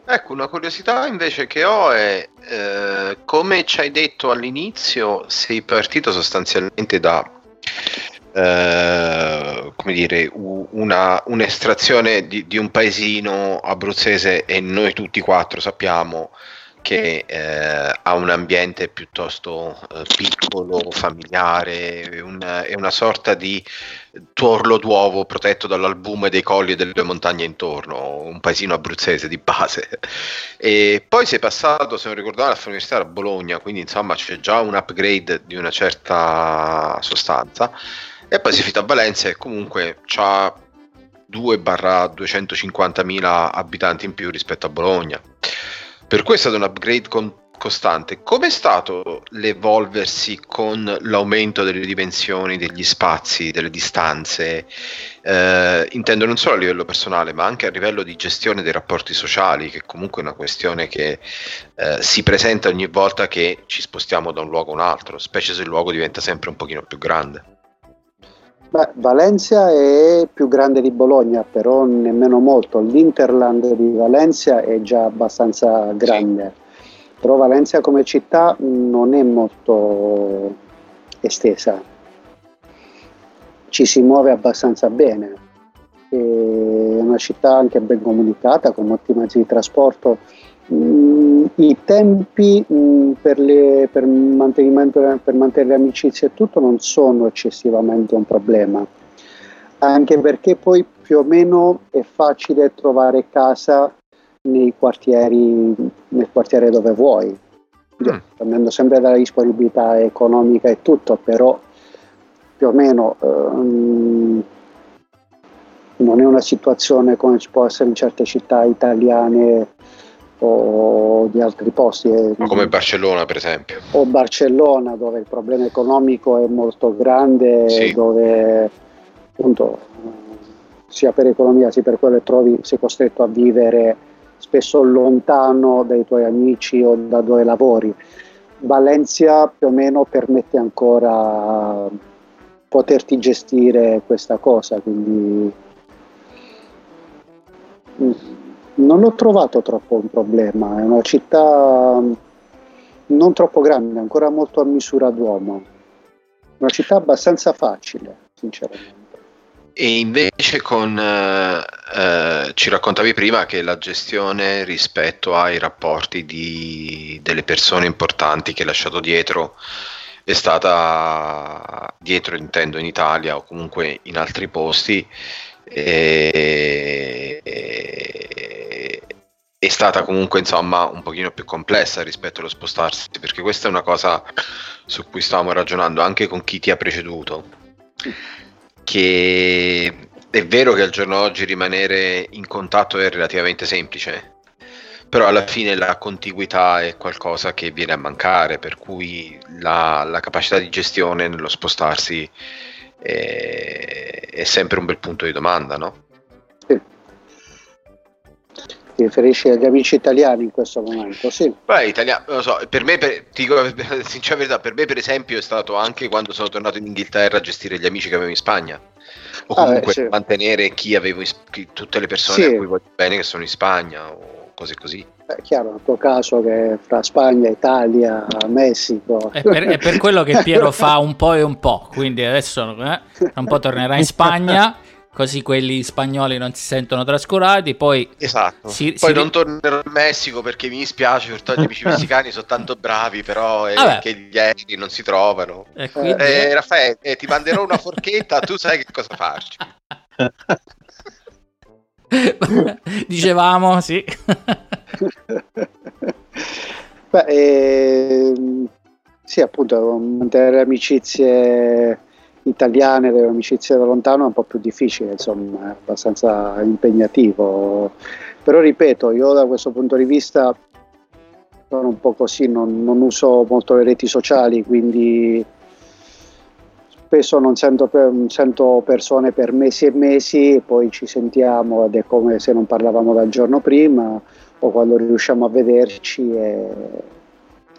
[SPEAKER 4] Ecco, una curiosità invece che ho è, eh, come ci hai detto all'inizio, sei partito sostanzialmente da, eh, come dire, una, un'estrazione di, di, un paesino abruzzese e noi tutti quattro sappiamo che eh, ha un ambiente piuttosto eh, piccolo, familiare, è una sorta di tuorlo d'uovo protetto dall'albume dei colli e delle montagne intorno, un paesino abruzzese di base. E poi sei passato, se non ricordo male, all'università a Bologna, quindi insomma c'è già un upgrade di una certa sostanza. E poi sei finito a Valencia e comunque ha 2-250.000 abitanti in più rispetto a Bologna. Per cui è un upgrade con- costante. Com'è stato l'evolversi con l'aumento delle dimensioni, degli spazi, delle distanze? Eh, intendo non solo a livello personale, ma anche a livello di gestione dei rapporti sociali, che comunque è una questione che eh, si presenta ogni volta che ci spostiamo da un luogo a un altro, specie se il luogo diventa sempre un pochino più grande.
[SPEAKER 3] Beh, Valencia è più grande di Bologna, però nemmeno molto. L'Interland di Valencia è già abbastanza grande, sì. però Valencia come città non è molto estesa. Ci si muove abbastanza bene. È una città anche ben comunicata, con molti mezzi di trasporto I tempi mm, per, le, per, per mantenere le amicizie e tutto non sono eccessivamente un problema, anche perché poi più o meno è facile trovare casa nei quartieri, nel quartiere dove vuoi, mm. dipendendo sempre dalla disponibilità economica e tutto, però più o meno um, non è una situazione come ci può essere in certe città italiane o di altri posti.
[SPEAKER 4] Come Barcellona, per esempio.
[SPEAKER 3] O Barcellona, dove il problema economico è molto grande, sì. dove appunto sia per economia sia per quello che trovi sei costretto a vivere spesso lontano dai tuoi amici o da dove lavori. Valencia più o meno permette ancora poterti gestire questa cosa, quindi non l'ho trovato troppo un problema, è una città non troppo grande, ancora molto a misura d'uomo, una città abbastanza facile, sinceramente.
[SPEAKER 4] E invece con, eh, eh, ci raccontavi prima che la gestione rispetto ai rapporti di, delle persone importanti che hai lasciato dietro è stata dietro intendo in Italia o comunque in altri posti e, è stata comunque insomma un pochino più complessa rispetto allo spostarsi perché questa è una cosa su cui stavamo ragionando anche con chi ti ha preceduto che è vero che al giorno d'oggi rimanere in contatto è relativamente semplice però alla fine la contiguità è qualcosa che viene a mancare per cui la, la capacità di gestione nello spostarsi è, è sempre un bel punto di domanda no?
[SPEAKER 3] Ti riferisci agli amici italiani in questo momento? Sì.
[SPEAKER 4] Beh, italiano, lo so, per me, per, ti dico sincera verità, per me per esempio è stato anche quando sono tornato in Inghilterra a gestire gli amici che avevo in Spagna o comunque ah, beh, sì. mantenere chi avevo in, tutte le persone sì. a cui voglio bene che sono in Spagna o cose così.
[SPEAKER 3] È chiaro, nel tuo caso che fra Spagna, Italia, Messico.
[SPEAKER 1] È per, è per quello che Piero fa un po' e un po', quindi adesso eh, un po' tornerà in Spagna così quelli spagnoli non si sentono trascurati. Poi,
[SPEAKER 4] esatto. Si, poi si... non tornerò in Messico perché mi dispiace, perché gli amici messicani sono tanto bravi, però è che gli aerei non si trovano. E quindi... eh, Raffaele, eh, ti manderò una forchetta, tu sai che cosa farci.
[SPEAKER 1] Dicevamo, sì.
[SPEAKER 3] Beh, ehm, sì, appunto, mantenere amicizie italiane, delle amicizie da lontano è un po' più difficile, insomma, è abbastanza impegnativo. Però ripeto, io da questo punto di vista sono un po' così, non, non uso molto le reti sociali, quindi spesso non sento, per, sento, persone per mesi e mesi, poi ci sentiamo ed è come se non parlavamo dal giorno prima o quando riusciamo a vederci è,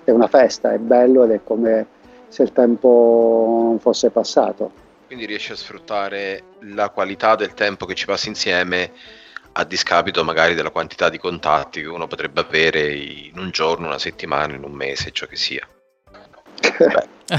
[SPEAKER 3] è una festa, è bello ed è come se il tempo non fosse passato.
[SPEAKER 4] Quindi riesci a sfruttare la qualità del tempo che ci passi insieme a discapito magari della quantità di contatti che uno potrebbe avere in un giorno, una settimana, in un mese, ciò che sia.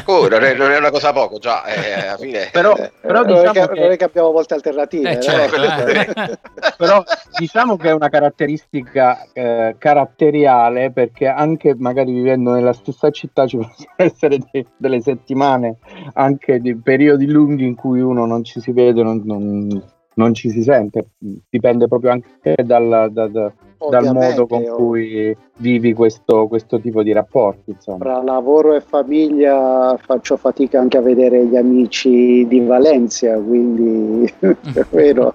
[SPEAKER 4] Oh, non, è, non, è, una cosa poco, già eh, alla fine.
[SPEAKER 3] però, però diciamo non, è che, che... non è che abbiamo molte alternative. Eh, certo,
[SPEAKER 2] eh. però diciamo che è una caratteristica eh, caratteriale perché anche magari vivendo nella stessa città ci possono essere de- delle settimane, anche di periodi lunghi in cui uno non ci si vede, non, non, non ci si sente. Dipende proprio anche dal, da, da dal modo con cui vivi questo, questo, tipo di rapporti. Insomma.
[SPEAKER 3] Tra lavoro e famiglia faccio fatica anche a vedere gli amici di Valencia, quindi è vero.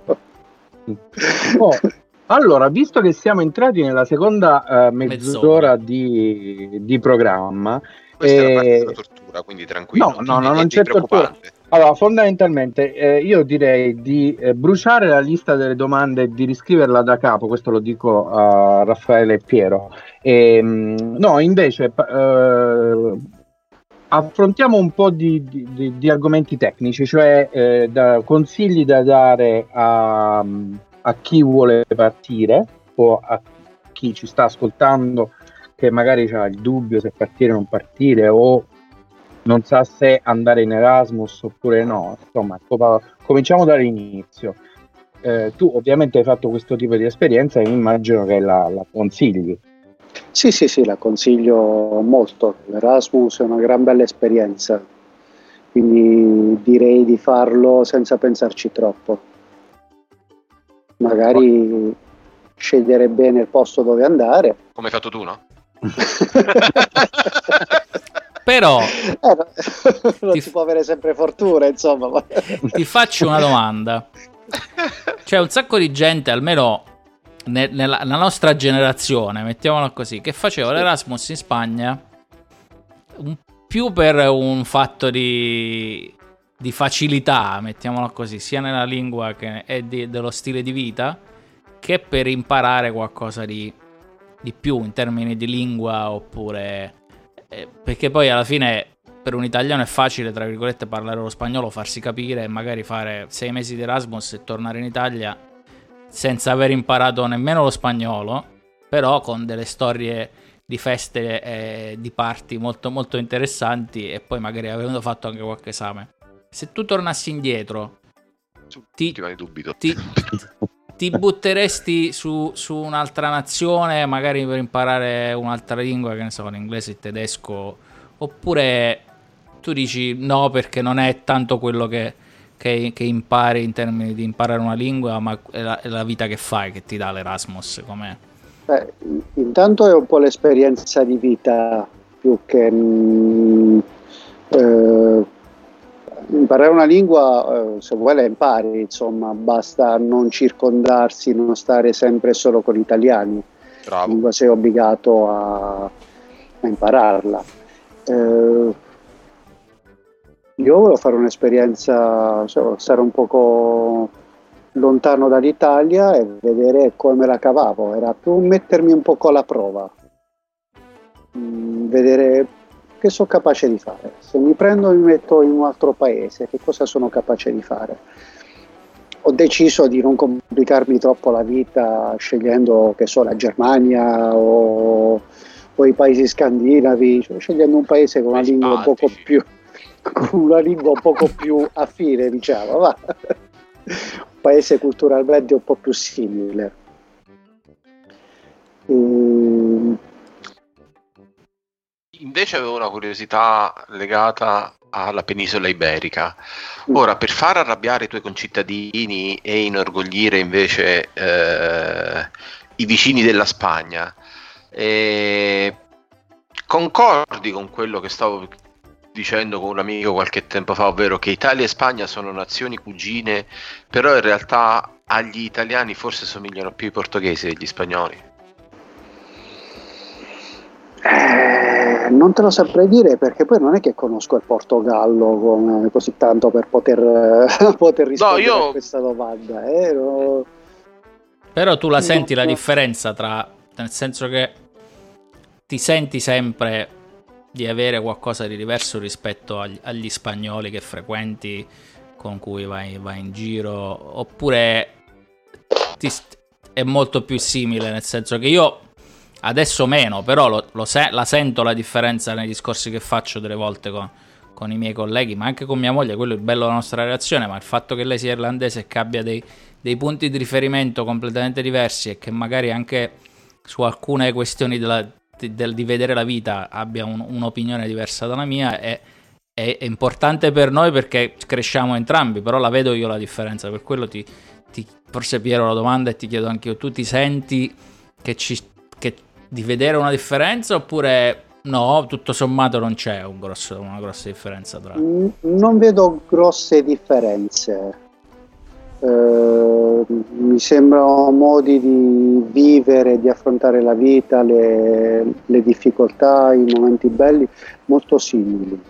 [SPEAKER 2] Oh, allora, visto che siamo entrati nella seconda uh, mezz'ora, mezz'ora. Di, di, programma,
[SPEAKER 4] questa eh, è la parte della tortura, quindi tranquillo.
[SPEAKER 2] No, no, no non c'è tortura. Allora, fondamentalmente eh, io direi di eh, bruciare la lista delle domande e di riscriverla da capo, questo lo dico a Raffaele e Piero. E, ehm, no, invece eh, affrontiamo un po' di, di, di argomenti tecnici, cioè eh, da, consigli da dare a, a chi vuole partire o a chi ci sta ascoltando che magari ha il dubbio se partire o non partire o non sa se andare in Erasmus oppure no. Insomma, cominciamo dall'inizio. Eh, tu ovviamente hai fatto questo tipo di esperienza e immagino che la, la consigli.
[SPEAKER 3] Sì, sì, sì, la consiglio molto. L'Erasmus è una gran bella esperienza, quindi direi di farlo senza pensarci troppo. Magari scegliere bene il posto dove andare.
[SPEAKER 4] Come hai fatto tu, no?
[SPEAKER 1] Però
[SPEAKER 3] eh, non ti... si può avere sempre fortuna, insomma.
[SPEAKER 1] ti faccio una domanda. C'è un sacco di gente, almeno ne- nella, nostra generazione, mettiamola così, che faceva l'Erasmus in Spagna un, più per un fatto di, di facilità, mettiamola così, sia nella lingua che di, dello stile di vita, che per imparare qualcosa di, di più in termini di lingua oppure eh, perché poi alla fine per un italiano è facile, tra virgolette, parlare lo spagnolo, farsi capire e magari fare sei mesi di Erasmus e tornare in Italia senza aver imparato nemmeno lo spagnolo, però con delle storie di feste e di party molto molto interessanti e poi magari avendo fatto anche qualche esame. Se tu tornassi indietro,
[SPEAKER 4] ti, ti,
[SPEAKER 1] ti, ti butteresti su, su, un'altra nazione, magari per imparare un'altra lingua, che ne so, l'inglese, il tedesco, oppure tu dici no perché non è tanto quello che, che, che impari in termini di imparare una lingua, ma è la, è la vita che fai che ti dà l'Erasmus, com'è?
[SPEAKER 3] Beh, intanto è un po' l'esperienza di vita più che... Mh, mm, eh, imparare una lingua, eh, se vuoi la impari, insomma, basta non circondarsi, non stare sempre solo con gli italiani. Bravo. Lingua sei obbligato a, a impararla. Eh, io volevo fare un'esperienza, so, stare un poco lontano dall'Italia e vedere come la cavavo, era più mettermi un po' con la prova, mm, vedere che sono capace di fare. Se mi prendo e mi metto in un altro paese, che cosa sono capace di fare? Ho deciso di non complicarmi troppo la vita scegliendo, che so, la Germania o, o i paesi scandinavi, cioè scegliendo un paese con una lingua un poco più con una lingua un poco più affine, diciamo, va. un paese culturalmente un po' più simile.
[SPEAKER 4] E... Invece avevo una curiosità legata alla penisola iberica. Mm. Ora, per far arrabbiare i tuoi concittadini e inorgoglire invece eh, i vicini della Spagna, eh, concordi con quello che stavo dicendo con un amico qualche tempo fa, ovvero che Italia e Spagna sono nazioni cugine, però in realtà agli italiani forse somigliano più i portoghesi degli spagnoli.
[SPEAKER 3] Eh, non te lo saprei dire perché poi non è che conosco il Portogallo come, così tanto per poter, poter rispondere no, io... a questa domanda. Eh, no...
[SPEAKER 1] Però tu la senti no, la differenza tra, nel senso che ti senti sempre di avere qualcosa di diverso rispetto agli, agli spagnoli che frequenti, con cui vai, vai in giro, oppure ti, è molto più simile, nel senso che io adesso meno, però lo, lo se, la sento la differenza nei discorsi che faccio delle volte con, con, i miei colleghi, ma anche con mia moglie, quello è bello della nostra relazione, ma il fatto che lei sia irlandese e che abbia dei, dei punti di riferimento completamente diversi e che magari anche su alcune questioni della, di, di vedere la vita abbia un, un'opinione diversa dalla mia è, è, è, importante per noi perché cresciamo entrambi, però la vedo io la differenza, per quello ti, forse Piero la domanda e ti chiedo anche io, tu ti senti che, ci, di vedere una differenza oppure no, tutto sommato non c'è un grosso, una grossa differenza tra...
[SPEAKER 3] Non vedo grosse differenze. Eh, mi sembrano modi di vivere, di affrontare la vita, le, le difficoltà, i momenti belli molto simili.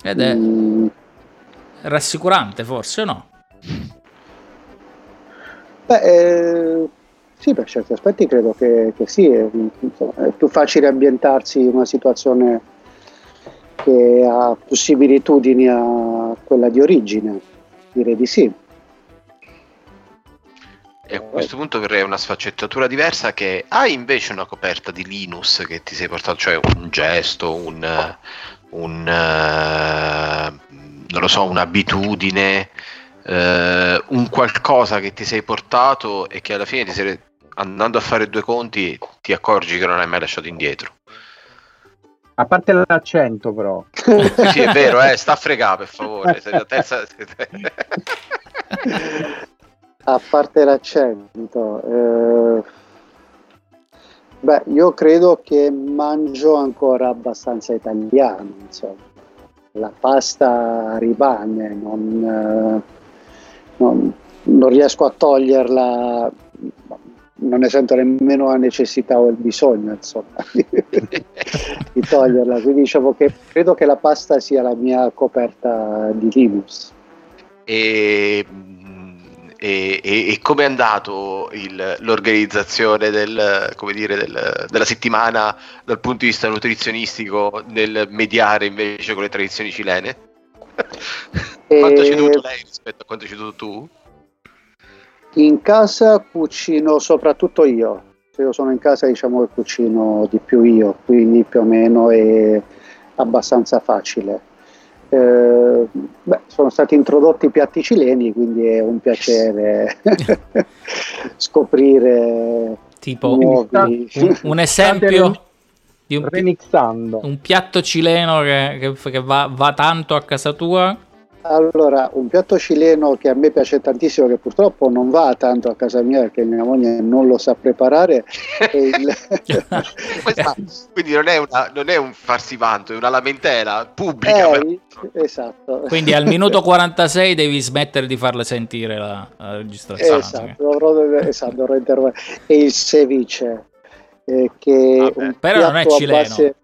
[SPEAKER 1] Ed è mm. rassicurante forse o no?
[SPEAKER 3] Beh, eh, sì, per certi aspetti credo che, che sì, è, insomma, è più facile ambientarsi in una situazione che ha più similitudini a quella di origine, direi di sì.
[SPEAKER 4] E a questo punto verrei una sfaccettatura diversa che hai invece una coperta di Linus che ti sei portato, cioè un gesto, un, un uh, non lo so, un'abitudine, uh, un qualcosa che ti sei portato e che alla fine ti sei, andando a fare due conti ti accorgi che non hai mai lasciato indietro.
[SPEAKER 2] A parte l'accento, però.
[SPEAKER 4] sì, è vero, eh, sta a fregare per favore. Terza...
[SPEAKER 3] a parte l'accento, eh, beh, io credo che mangio ancora abbastanza italiano, insomma. La pasta rimane, non, eh, non, non riesco a toglierla, non ne sento nemmeno la necessità o il bisogno, insomma, di, di toglierla. Quindi diciamo che credo che la pasta sia la mia coperta di Linux.
[SPEAKER 4] E e, e, come è andato il, l'organizzazione del, dire, del, della settimana dal punto di vista nutrizionistico nel mediare invece con le tradizioni cilene? quanto ci hai dovuto lei rispetto a quanto ci hai dovuto tu?
[SPEAKER 3] In casa cucino soprattutto io. Se io sono in casa diciamo che cucino di più io, quindi più o meno è abbastanza facile. Eh, beh, sono stati introdotti piatti cileni, quindi è un piacere scoprire
[SPEAKER 1] tipo nuovi... un, un esempio di un, un, piatto cileno che, che, che va, va tanto a casa tua
[SPEAKER 3] allora, un piatto cileno che a me piace tantissimo, che purtroppo non va tanto a casa mia perché mia moglie non lo sa preparare. il...
[SPEAKER 4] Quindi non è, una, non è, un farsi vanto, è una lamentela pubblica.
[SPEAKER 3] Eh, esatto.
[SPEAKER 1] Quindi al minuto 46 devi smettere di farle sentire la, la registrazione.
[SPEAKER 3] Esatto, dovrò, esatto, dovrò. E il ceviche, eh, che
[SPEAKER 1] però non è cileno. Base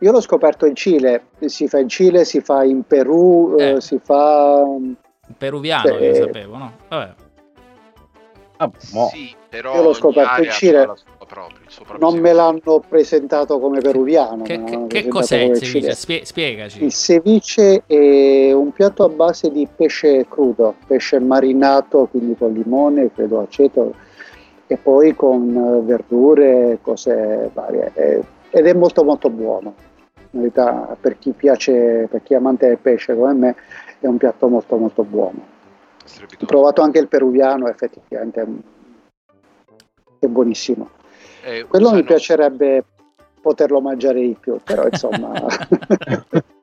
[SPEAKER 3] io l'ho scoperto in Cile, si fa in Cile, si fa in Perù, eh. Eh, si fa
[SPEAKER 1] Peruviano,
[SPEAKER 3] Sì.
[SPEAKER 1] io sapevo, no? Vabbè.
[SPEAKER 2] Ah, mo.
[SPEAKER 4] Sì, però
[SPEAKER 3] Io l'ho scoperto in Cile.
[SPEAKER 4] proprio
[SPEAKER 3] Non me l'hanno presentato come peruviano.
[SPEAKER 1] Che, che- che cos'è il ceviche? Spie- spiegaci.
[SPEAKER 3] Il ceviche è un piatto a base di pesce crudo, pesce marinato, quindi con limone, credo aceto, e poi con eh, verdure, cose varie. Ed è molto molto buono. In realtà per chi piace, per chi è amante del pesce come me, è un piatto molto molto buono. Ho provato anche il peruviano, effettivamente è- buonissimo.
[SPEAKER 4] Eh,
[SPEAKER 3] Quello mi piacerebbe poterlo mangiare di più, però insomma...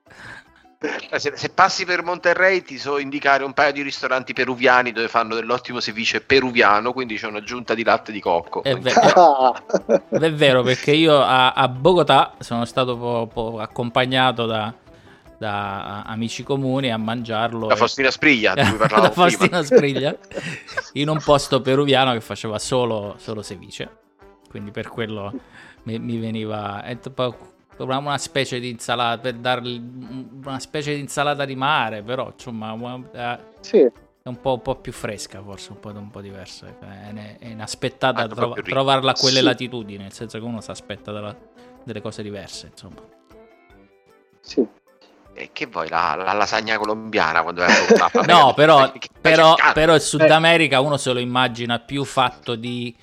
[SPEAKER 4] Eh, Se, se passi per Monterrey ti so indicare un paio di ristoranti peruviani dove fanno dell'ottimo ceviche peruviano, quindi c'è un'aggiunta di latte di cocco.
[SPEAKER 1] È vero. È vero perché io a, a Bogotà sono stato po- po- accompagnato da, da amici comuni a mangiarlo.
[SPEAKER 4] La
[SPEAKER 1] e-
[SPEAKER 4] Faustina Spriglia, di cui
[SPEAKER 1] da
[SPEAKER 4] parlavamo
[SPEAKER 1] Faustina
[SPEAKER 4] prima.
[SPEAKER 1] Spriglia in un posto peruviano che faceva solo, solo ceviche. Quindi per quello mi, mi veniva tipo una specie di insalata per dargli una specie di insalata di mare, però insomma una- eh,
[SPEAKER 3] sì,
[SPEAKER 1] è un po', un po' più fresca, forse un po', un po' diversa. È, è- inaspettata
[SPEAKER 4] po'
[SPEAKER 1] trova- trovarla a quelle
[SPEAKER 3] Sì.
[SPEAKER 1] latitudini, nel senso che uno si aspetta delle cose diverse, insomma.
[SPEAKER 3] sì.
[SPEAKER 4] E che vuoi, la, la lasagna colombiana quando è
[SPEAKER 1] No, però, però, però il Sud America uno se lo immagina più fatto di,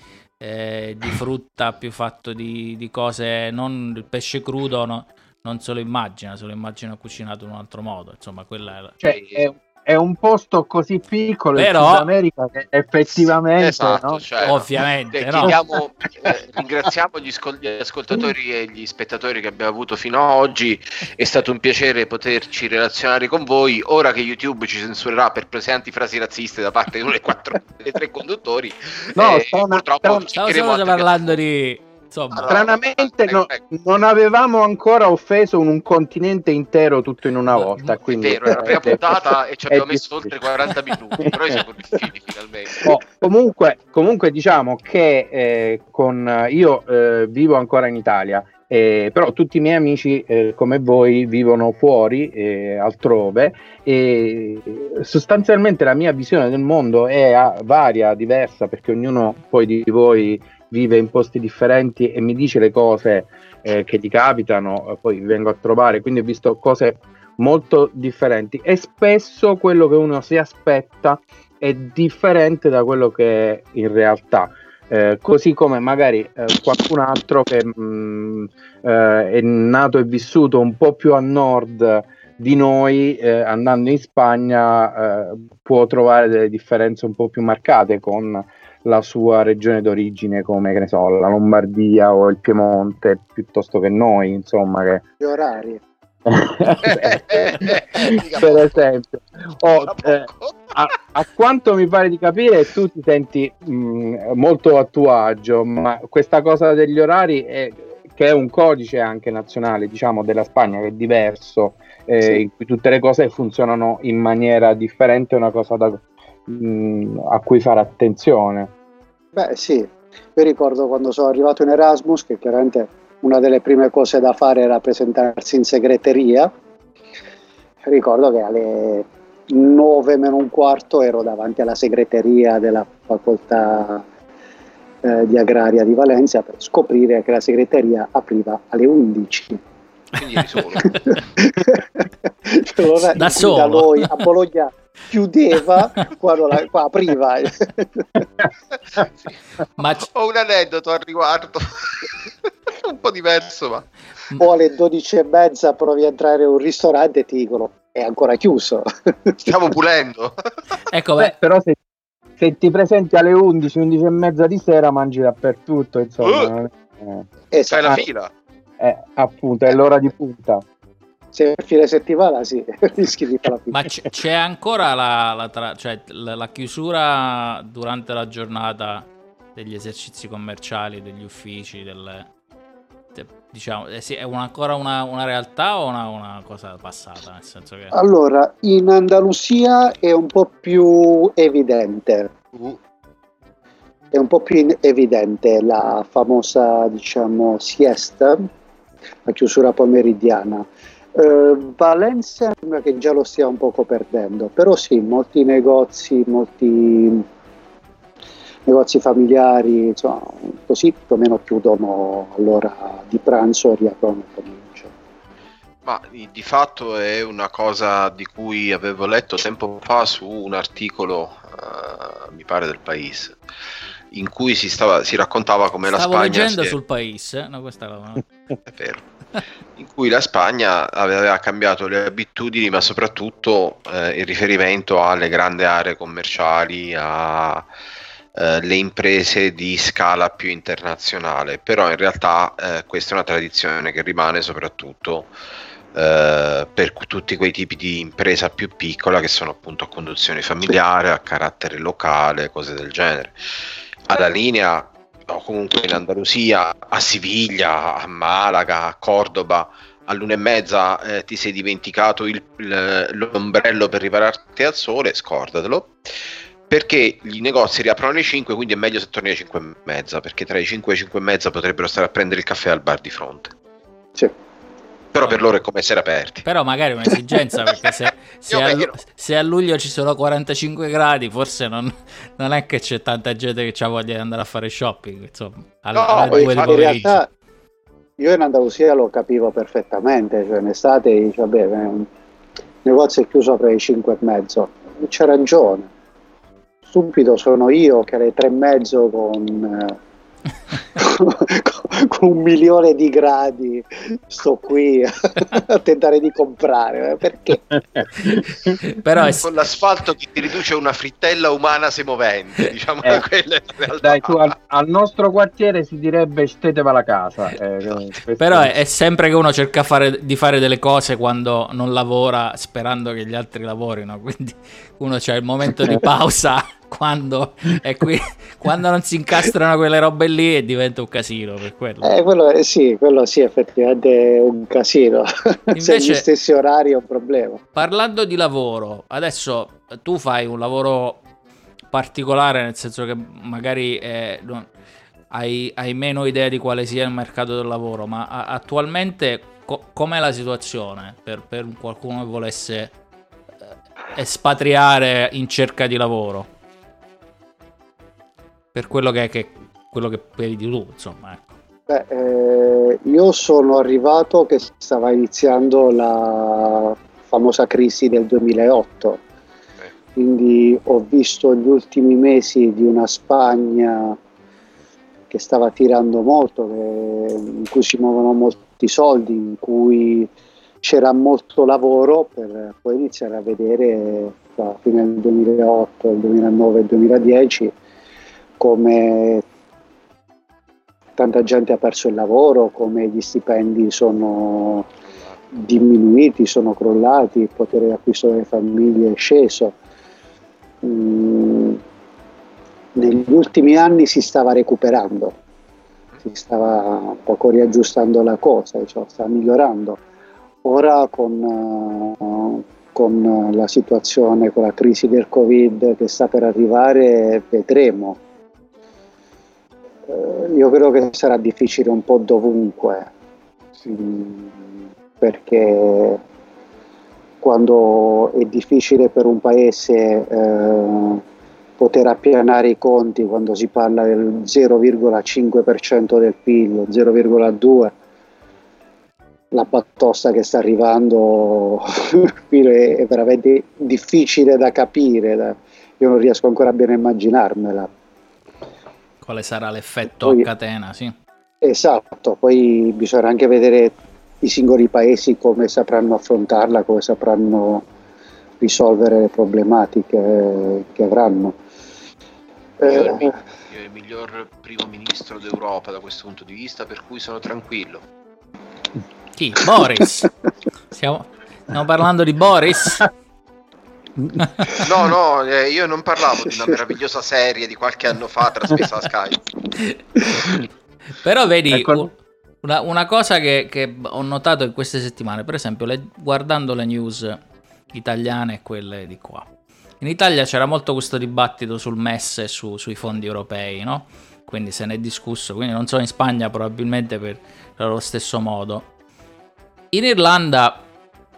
[SPEAKER 1] eh, di frutta, più fatto di, di cose, non il pesce crudo, no, non se lo immagina, se lo immagina cucinato in un altro modo. Insomma, quella è.
[SPEAKER 2] Cioè, è, è un posto così piccolo
[SPEAKER 1] Però-
[SPEAKER 2] in Sud America che effettivamente
[SPEAKER 4] Esatto,
[SPEAKER 2] no?
[SPEAKER 4] cioè,
[SPEAKER 1] Ovviamente,
[SPEAKER 4] eh,
[SPEAKER 1] no?
[SPEAKER 4] chiediamo- eh, ringraziamo gli, scol- gli ascoltatori e gli spettatori che abbiamo avuto fino ad oggi. È stato un piacere poterci relazionare con voi. Ora che YouTube ci censurerà per pesanti frasi razziste da parte di uno dei quattro dei tre conduttori,
[SPEAKER 2] No,
[SPEAKER 4] eh,
[SPEAKER 2] strana-
[SPEAKER 4] purtroppo
[SPEAKER 1] solo
[SPEAKER 4] altre
[SPEAKER 1] parlando di... Insomma,
[SPEAKER 4] Allora,
[SPEAKER 2] Stranamente
[SPEAKER 4] ecco,
[SPEAKER 2] no-
[SPEAKER 4] ecco.
[SPEAKER 2] non avevamo ancora offeso un continente intero tutto in una volta.
[SPEAKER 1] è
[SPEAKER 4] È
[SPEAKER 2] Quindi,
[SPEAKER 4] vero, è la prima puntata e ci abbiamo messo oltre 40 minuti, però siamo riusciti finalmente.
[SPEAKER 2] Oh, comunque, comunque diciamo che eh, con, io eh, vivo ancora in Italia, eh, però tutti i miei amici eh, come voi vivono fuori, eh, altrove, e sostanzialmente la mia visione del mondo è varia, diversa, perché ognuno poi di voi vive in posti differenti e mi dice le cose eh, che gli capitano, eh, poi vengo a trovare, quindi ho visto cose molto differenti e spesso quello che uno si aspetta è differente da quello che è in realtà. Eh, così come magari eh, qualcun altro che mh, eh, è nato e vissuto un po' più a nord di noi, eh, andando in Spagna, eh, può trovare delle differenze un po' più marcate con la sua regione d'origine, come che ne so, la Lombardia o il Piemonte, piuttosto che noi, insomma, che
[SPEAKER 3] Gli orari.
[SPEAKER 2] per esempio. Oh, eh, a, a quanto mi pare di capire, tu ti senti mh, molto a tuo agio, ma questa cosa degli orari è, che è un codice anche nazionale, diciamo, della Spagna, che è diverso, eh,
[SPEAKER 3] Sì.
[SPEAKER 2] in cui tutte le cose funzionano in maniera differente, è una cosa da- mh, a cui fare attenzione.
[SPEAKER 3] Beh sì, io ricordo quando sono arrivato in Erasmus che chiaramente una delle prime cose da fare era presentarsi in segreteria. Ricordo che alle 9 meno un quarto ero davanti alla segreteria della facoltà eh, di agraria di Valencia per scoprire che la segreteria apriva alle 11.
[SPEAKER 4] Quindi eri solo.
[SPEAKER 3] Cioè,
[SPEAKER 1] Da solo.
[SPEAKER 3] da noi a Bologna chiudeva quando la, qua apriva.
[SPEAKER 1] ma c-
[SPEAKER 4] Ho un aneddoto al riguardo, un po' diverso, ma
[SPEAKER 3] o alle 12 e mezza provi a entrare in un ristorante e ti dicono è ancora chiuso.
[SPEAKER 4] stiamo pulendo.
[SPEAKER 1] ecco,
[SPEAKER 2] Beh,
[SPEAKER 1] beh,
[SPEAKER 2] però se, se ti presenti alle 11, 11 e mezza di sera, mangi dappertutto, insomma.
[SPEAKER 4] Uh.
[SPEAKER 2] non è-
[SPEAKER 3] E
[SPEAKER 4] C'è la fila.
[SPEAKER 2] eh, appunto, è l'ora di punta.
[SPEAKER 3] Se fine settimana sì, rischi di fare la fine.
[SPEAKER 1] ma c- c'è ancora la, la tra- cioè, la- la chiusura durante la giornata degli esercizi commerciali, degli uffici, delle... te- diciamo, eh sì, è una- ancora una, una realtà o una, una cosa passata? Nel senso che...
[SPEAKER 3] Allora, in Andalusia è un po' più evidente,
[SPEAKER 4] Uh,
[SPEAKER 3] è un po' più evidente la famosa, diciamo, siesta, la chiusura pomeridiana. Eh, Valencia sembra che già lo stia un poco perdendo, però sì, molti negozi, molti negozi familiari, insomma, così più o meno chiudono all'ora di pranzo e riaprono il pomeriggio.
[SPEAKER 4] Ma di fatto è una cosa di cui avevo letto tempo fa su un articolo, uh, mi pare del Paese, in cui si, stava, si raccontava come
[SPEAKER 1] Stavo
[SPEAKER 4] la Spagna...
[SPEAKER 1] Stavo leggendo
[SPEAKER 4] è...
[SPEAKER 1] sul Paese, no, questa era...
[SPEAKER 4] è vero in cui la Spagna aveva cambiato le abitudini, ma soprattutto eh, in riferimento alle grandi aree commerciali, alle eh, imprese di scala più internazionale. Però in realtà eh, questa è una tradizione che rimane soprattutto eh, per tutti quei tipi di impresa più piccola che sono appunto a conduzione familiare, a carattere locale, cose del genere. Alla linea o comunque in Andalusia, a Siviglia, a Malaga, a Cordoba, all'una e mezza eh, ti sei dimenticato il, l'ombrello per ripararti al sole, scordatelo. Perché i negozi riaprono alle 5, quindi è meglio se torni alle 5 e mezza, perché tra le 5 e le 5 e mezza potrebbero stare a prendere il caffè al bar di fronte.
[SPEAKER 3] Sì
[SPEAKER 4] però per loro è come essere aperti.
[SPEAKER 1] Però magari è un'esigenza perché se, se, a, se, a, luglio ci sono 45 gradi, forse non, non, è che c'è tanta gente che ha voglia di andare a fare shopping. Insomma,
[SPEAKER 3] alle, no, alle in realtà io in Andalusia lo capivo perfettamente, cioè in estate dice, vabbè, il negozio è chiuso per le 5 e mezzo, c'è ragione. Stupido sono io che alle 3 e mezzo con... Eh, con un milione di gradi sto qui a tentare di comprare eh, perché?
[SPEAKER 4] Però è... con l'asfalto che ti riduce una frittella umana semovente diciamo
[SPEAKER 2] eh, dai tu al, al, nostro quartiere si direbbe steteva la casa eh,
[SPEAKER 1] però è, è, sempre che uno cerca fare, di fare delle cose quando non lavora sperando che gli altri lavorino quindi uno c'ha il momento di pausa quando, qui, quando non si incastrano quelle robe lì diventa un casino per quello.
[SPEAKER 3] Eh, quello sì, quello sì, effettivamente è un casino. Invece, Se gli stessi orari è un problema.
[SPEAKER 1] Parlando di lavoro, adesso tu fai un lavoro particolare, nel senso che magari eh, non, hai, hai, meno idea di quale sia il mercato del lavoro, ma a, attualmente co- com'è la situazione per, per qualcuno che volesse eh, espatriare in cerca di lavoro? Per quello che, che, quello che vedi tu, insomma. Ecco.
[SPEAKER 3] Beh, eh, io sono arrivato che stava iniziando la famosa crisi del 2008, quindi ho visto gli ultimi mesi di una Spagna che stava tirando molto, che, in cui si muovono molti soldi, in cui c'era molto lavoro per poi iniziare a vedere tra fine del 2008, il 2009 e il 2010 come tanta gente ha perso il lavoro, come gli stipendi sono diminuiti, sono crollati, il potere d'acquisto delle famiglie è sceso. Mm, negli ultimi anni si stava recuperando, si stava un poco riaggiustando la cosa, cioè stava migliorando. Ora con, uh, con la situazione, con la crisi del Covid che sta per arrivare, vedremo eh, io credo che sarà difficile un po' dovunque, perché quando è difficile per un paese eh, poter appianare i conti quando si parla del 0,5% del PIL, 0,2%, la battosta che sta arrivando è veramente difficile da capire, io non riesco ancora bene a immaginarmela
[SPEAKER 1] quale sarà l'effetto poi, a catena, sì.
[SPEAKER 3] Esatto, poi bisogna anche vedere i singoli paesi come sapranno affrontarla, come sapranno risolvere le problematiche che avranno.
[SPEAKER 4] Io, eh, il, io il miglior primo ministro d'Europa da questo punto di vista, per cui sono tranquillo.
[SPEAKER 1] Chi? Boris? Stiamo, stiamo parlando di Boris?
[SPEAKER 4] No, no, eh, io non parlavo di una meravigliosa serie di qualche anno fa trasmessa a Sky.
[SPEAKER 1] Però vedi, ecco. una, una, cosa che, che, ho notato in queste settimane, per esempio, le, guardando le news italiane e quelle di qua. In Italia c'era molto questo dibattito sul MES e su, sui fondi europei, no? Quindi se ne è discusso, quindi non so in Spagna probabilmente per, per lo stesso modo. In Irlanda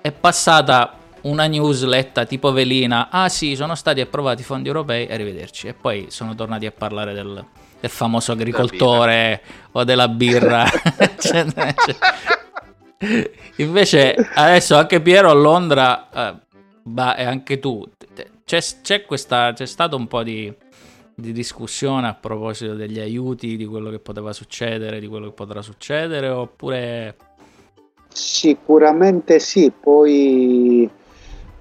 [SPEAKER 1] è passata una newsletta tipo velina. Ah sì, sono stati approvati i fondi europei, arrivederci. E poi sono tornati a parlare del, del famoso agricoltore o della birra. Invece adesso anche Piero a Londra, eh, bah, e anche tu, c'è, c'è, questa, c'è stato un po' di, di discussione a proposito degli aiuti, di quello che poteva succedere, di quello che potrà succedere, oppure...
[SPEAKER 3] Sicuramente sì, poi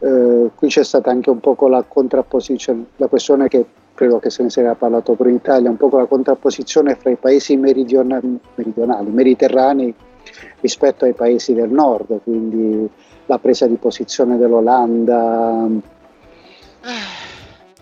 [SPEAKER 3] eh, qui c'è stata anche un po' la contrapposizione, la questione che credo che se ne sia parlato pure in Italia, un po' la contrapposizione fra i paesi meridionali, meridionali mediterranei rispetto ai paesi del nord, quindi la presa di posizione dell'Olanda.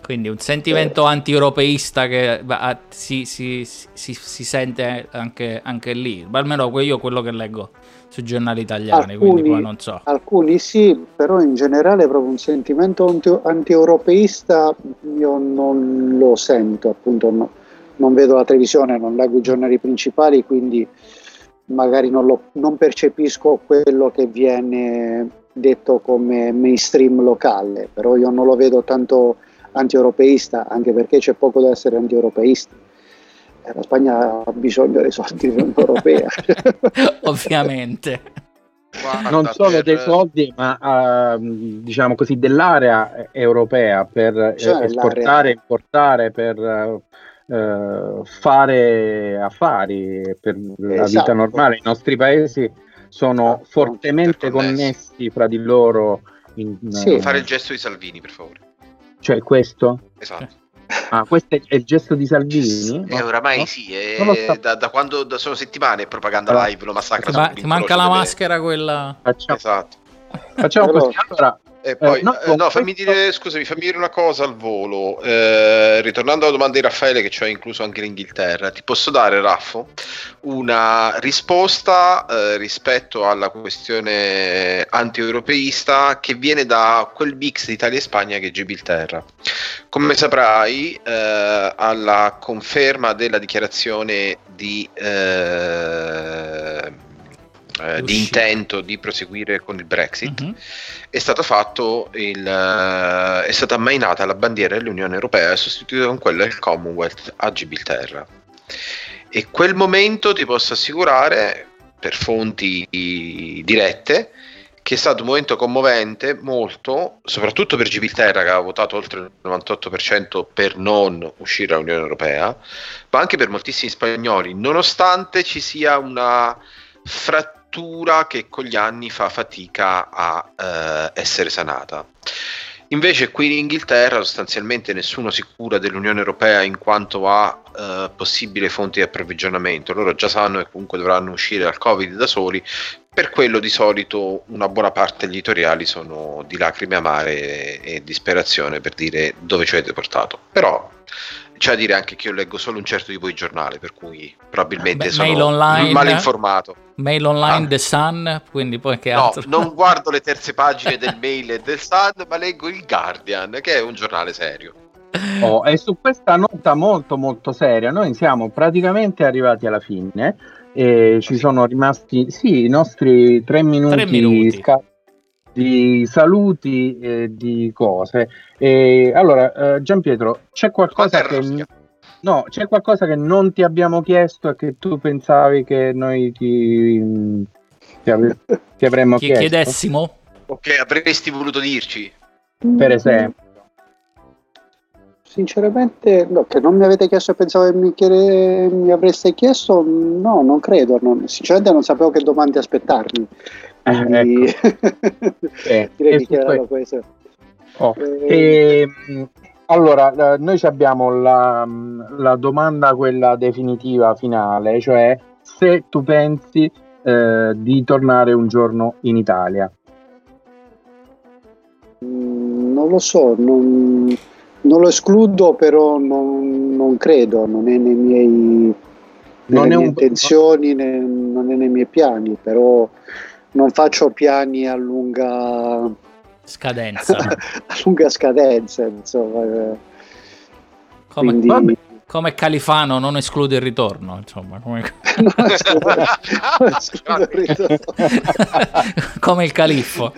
[SPEAKER 1] Quindi un sentimento eh. anti-europeista che bah, si, si, si, si, sente anche, anche lì, almeno io quello che leggo sui giornali italiani, alcuni, quindi poi non so.
[SPEAKER 3] Alcuni sì, però in generale proprio un sentimento anti-europeista io non lo sento, appunto no, non vedo la televisione, non leggo i giornali principali, quindi magari non, lo, non percepisco quello che viene detto come mainstream locale, però io non lo vedo tanto anti-europeista, anche perché c'è poco da essere anti-europeisti. Eh, la Spagna ha bisogno dei soldi dell'Unione Europea.
[SPEAKER 1] Ovviamente.
[SPEAKER 2] Guarda, non solo per... dei soldi, ma uh, diciamo così dell'area europea per cioè, esportare, importare, per uh, eh, fare affari per la esatto. vita normale. I nostri paesi sono esatto. fortemente connessi fra di loro.
[SPEAKER 4] In, sì. uh, fare il gesto di Salvini, per favore.
[SPEAKER 2] Cioè questo?
[SPEAKER 4] Esatto.
[SPEAKER 2] Ah, questo è il gesto di Salvini?
[SPEAKER 4] Eh, oramai no? sì, è, da, da, quando da sono settimane propaganda live lo massacra.
[SPEAKER 1] Ma, ti manca la maschera quella.
[SPEAKER 4] Facciamo, esatto.
[SPEAKER 2] Facciamo così. Allora,
[SPEAKER 4] e poi, eh, no, eh, no fammi dire, scusami, fammi dire una cosa al volo. Eh, ritornando alla domanda di Raffaele, che ci ha incluso anche l'Inghilterra, ti posso dare, Raffo, una risposta eh, rispetto alla questione anti-europeista che viene da quel mix di Italia e Spagna che è Gibilterra. Come saprai, eh, alla conferma della dichiarazione di eh, eh, di intento di proseguire con il Brexit, uh-huh. è stato fatto il, uh, è stata ammainata la bandiera dell'Unione Europea e sostituita con quella del Commonwealth a Gibilterra. E quel momento ti posso assicurare, per fonti dirette, che è stato un momento commovente molto, soprattutto per Gibilterra che ha votato oltre il 98% per non uscire dall'Unione Europea, ma anche per moltissimi spagnoli, nonostante ci sia una frattura struttura che con gli anni fa fatica a eh, essere sanata. Invece qui in Inghilterra sostanzialmente nessuno si cura dell'Unione Europea in quanto a eh, possibili fonti di approvvigionamento. Loro già sanno che comunque dovranno uscire dal Covid da soli. Per quello di solito una buona parte degli editoriali sono di lacrime amare e, e disperazione per dire dove ci avete portato. Però c'è da dire anche che io leggo solo un certo tipo di giornale, per cui probabilmente Beh, sono online, mal informato.
[SPEAKER 1] Mail online, ah. The Sun, quindi poi che altro?
[SPEAKER 4] No, non guardo le terze pagine del Mail e del Sun, ma leggo il Guardian, che è un giornale serio.
[SPEAKER 2] Oh, e su questa nota molto molto seria, noi siamo praticamente arrivati alla fine. E ci sono rimasti sì, i nostri tre minuti, tre minuti. Sca- di saluti e di cose. E allora, eh, Giampietro, c'è qualcosa che no, c'è qualcosa che non ti abbiamo chiesto e che tu pensavi che noi ti, ti, av- ti avremmo
[SPEAKER 1] Chi
[SPEAKER 2] chiesto?
[SPEAKER 1] chiedessimo?
[SPEAKER 4] Ok, avresti voluto dirci?
[SPEAKER 2] Per esempio.
[SPEAKER 3] Sinceramente, no, che non mi avete chiesto e pensavo che mi, chiede, mi avreste chiesto, no, non credo. Non, sinceramente non sapevo che domande aspettarmi. Quindi eh, ecco. eh, direi di chiederlo questo.
[SPEAKER 2] Oh. Eh, e, allora, noi abbiamo la, la, domanda, quella definitiva, finale, cioè se tu pensi eh, di tornare un giorno in Italia.
[SPEAKER 3] Mm, non lo so, non, non lo escludo, però non, non, credo, non è nei miei, nelle mie un... intenzioni, né, non è nei miei piani, però non faccio piani a lunga
[SPEAKER 1] scadenza.
[SPEAKER 3] a lunga scadenza, insomma.
[SPEAKER 1] Come, Quindi... come Califano non esclude il ritorno, insomma. Come, non non il ritorno. come il califfo.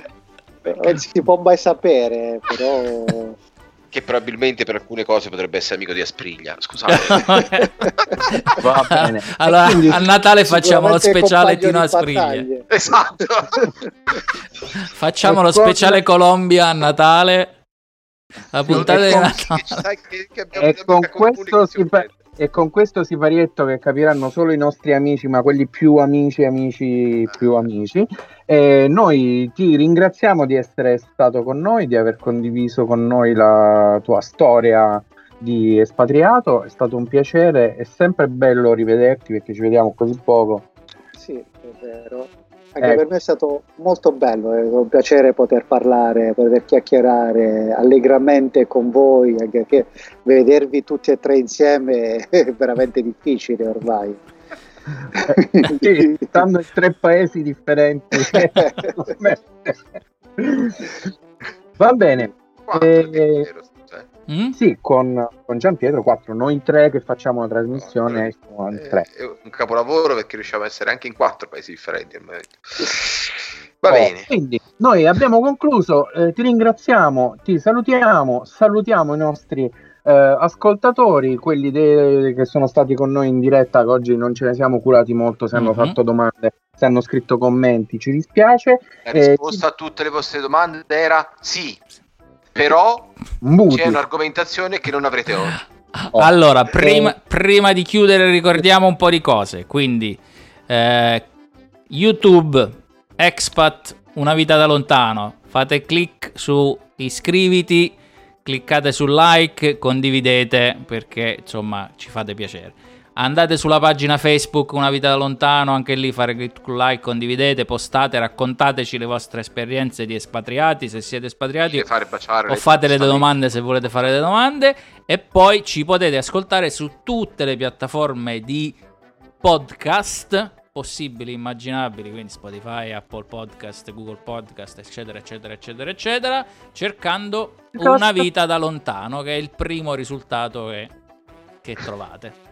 [SPEAKER 3] non si può mai sapere, però
[SPEAKER 4] che probabilmente per alcune cose potrebbe essere amico di Aspriglia. Scusate.
[SPEAKER 1] Va bene. Allora, Quindi, a Natale facciamo lo speciale Tino Aspriglia.
[SPEAKER 4] Esatto.
[SPEAKER 1] facciamo lo speciale Colombia a Natale. La puntata di Natale.
[SPEAKER 2] e con questo si fa... E con questo siparietto che capiranno solo i nostri amici, ma quelli più amici, amici, più amici, eh, noi ti ringraziamo di essere stato con noi, di aver condiviso con noi la tua storia di espatriato. È stato un piacere, è sempre bello rivederti perché ci vediamo così poco.
[SPEAKER 3] Sì, è vero. Anche eh. per me è stato molto bello, è un piacere poter parlare, poter chiacchierare allegramente con voi, anche perché vedervi tutti e tre insieme è veramente difficile ormai.
[SPEAKER 2] Eh, sì, stando in tre paesi differenti. Va bene. Eh, Mm? Sì, con, con Gian Pietro 4, noi in tre che facciamo la trasmissione. No,
[SPEAKER 4] in tre. È un capolavoro perché riusciamo a essere anche in quattro paesi differenti. Va oh, bene.
[SPEAKER 2] Quindi noi abbiamo concluso, eh, ti ringraziamo, ti salutiamo, salutiamo i nostri eh, ascoltatori, quelli de- che sono stati con noi in diretta, che oggi non ce ne siamo curati molto, se mm-hmm. hanno mhm. fatto domande, se hanno scritto commenti, ci dispiace.
[SPEAKER 4] La risposta eh, a tutte le vostre domande era sì però Muti. c'è un'argomentazione che non avrete oggi.
[SPEAKER 1] Oh. Allora, prima, prima, di chiudere ricordiamo un po' di cose. Quindi, eh, YouTube, Expat, Una vita da lontano. Fate clic su iscriviti, cliccate su like, condividete perché insomma ci fate piacere. Andate sulla pagina Facebook Una vita da lontano, anche lì fare click like, condividete, postate, raccontateci le vostre esperienze di espatriati, se siete espatriati o fate le domande se volete fare le domande. E poi ci potete ascoltare su tutte le piattaforme di podcast possibili, immaginabili, quindi Spotify, Apple Podcast, Google Podcast, eccetera, eccetera, eccetera, eccetera, cercando Una vita da lontano, che è il primo risultato che, che trovate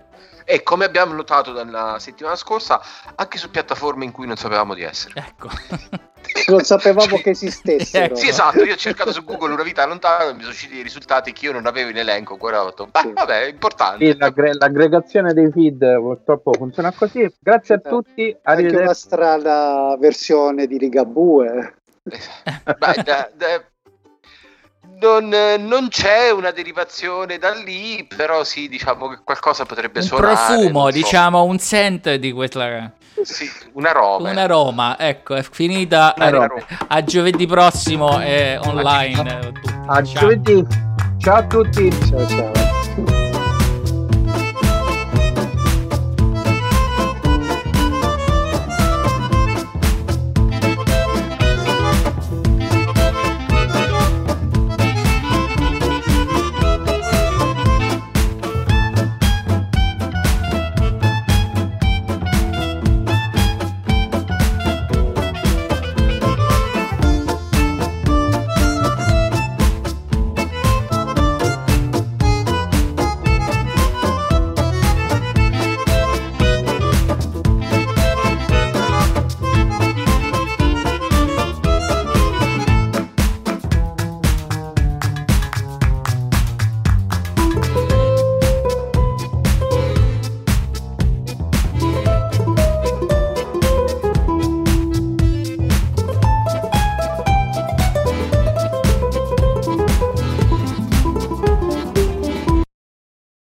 [SPEAKER 4] e come abbiamo notato dalla settimana scorsa anche su piattaforme in cui non sapevamo di essere.
[SPEAKER 1] Ecco.
[SPEAKER 3] non sapevamo che esistessero.
[SPEAKER 4] sì, esatto, io ho cercato su Google una vita lontana e mi sono usciti dei risultati che io non avevo in elenco, detto, beh, sì. vabbè, è importante.
[SPEAKER 2] Sì, l'aggre- l'aggregazione dei feed purtroppo funziona così. Grazie a tutti,
[SPEAKER 3] arrivederci. Anche una strana versione di Ligabue.
[SPEAKER 4] Beh, da, da, non, non, c'è una derivazione da lì, però sì, diciamo che qualcosa potrebbe
[SPEAKER 1] un
[SPEAKER 4] suonare.
[SPEAKER 1] profumo, so. diciamo, un scent di questa...
[SPEAKER 4] Sì, un aroma.
[SPEAKER 1] Un aroma, ecco, è finita. A, a giovedì prossimo è online.
[SPEAKER 2] A, a giovedì. Ciao a tutti. Ciao ciao.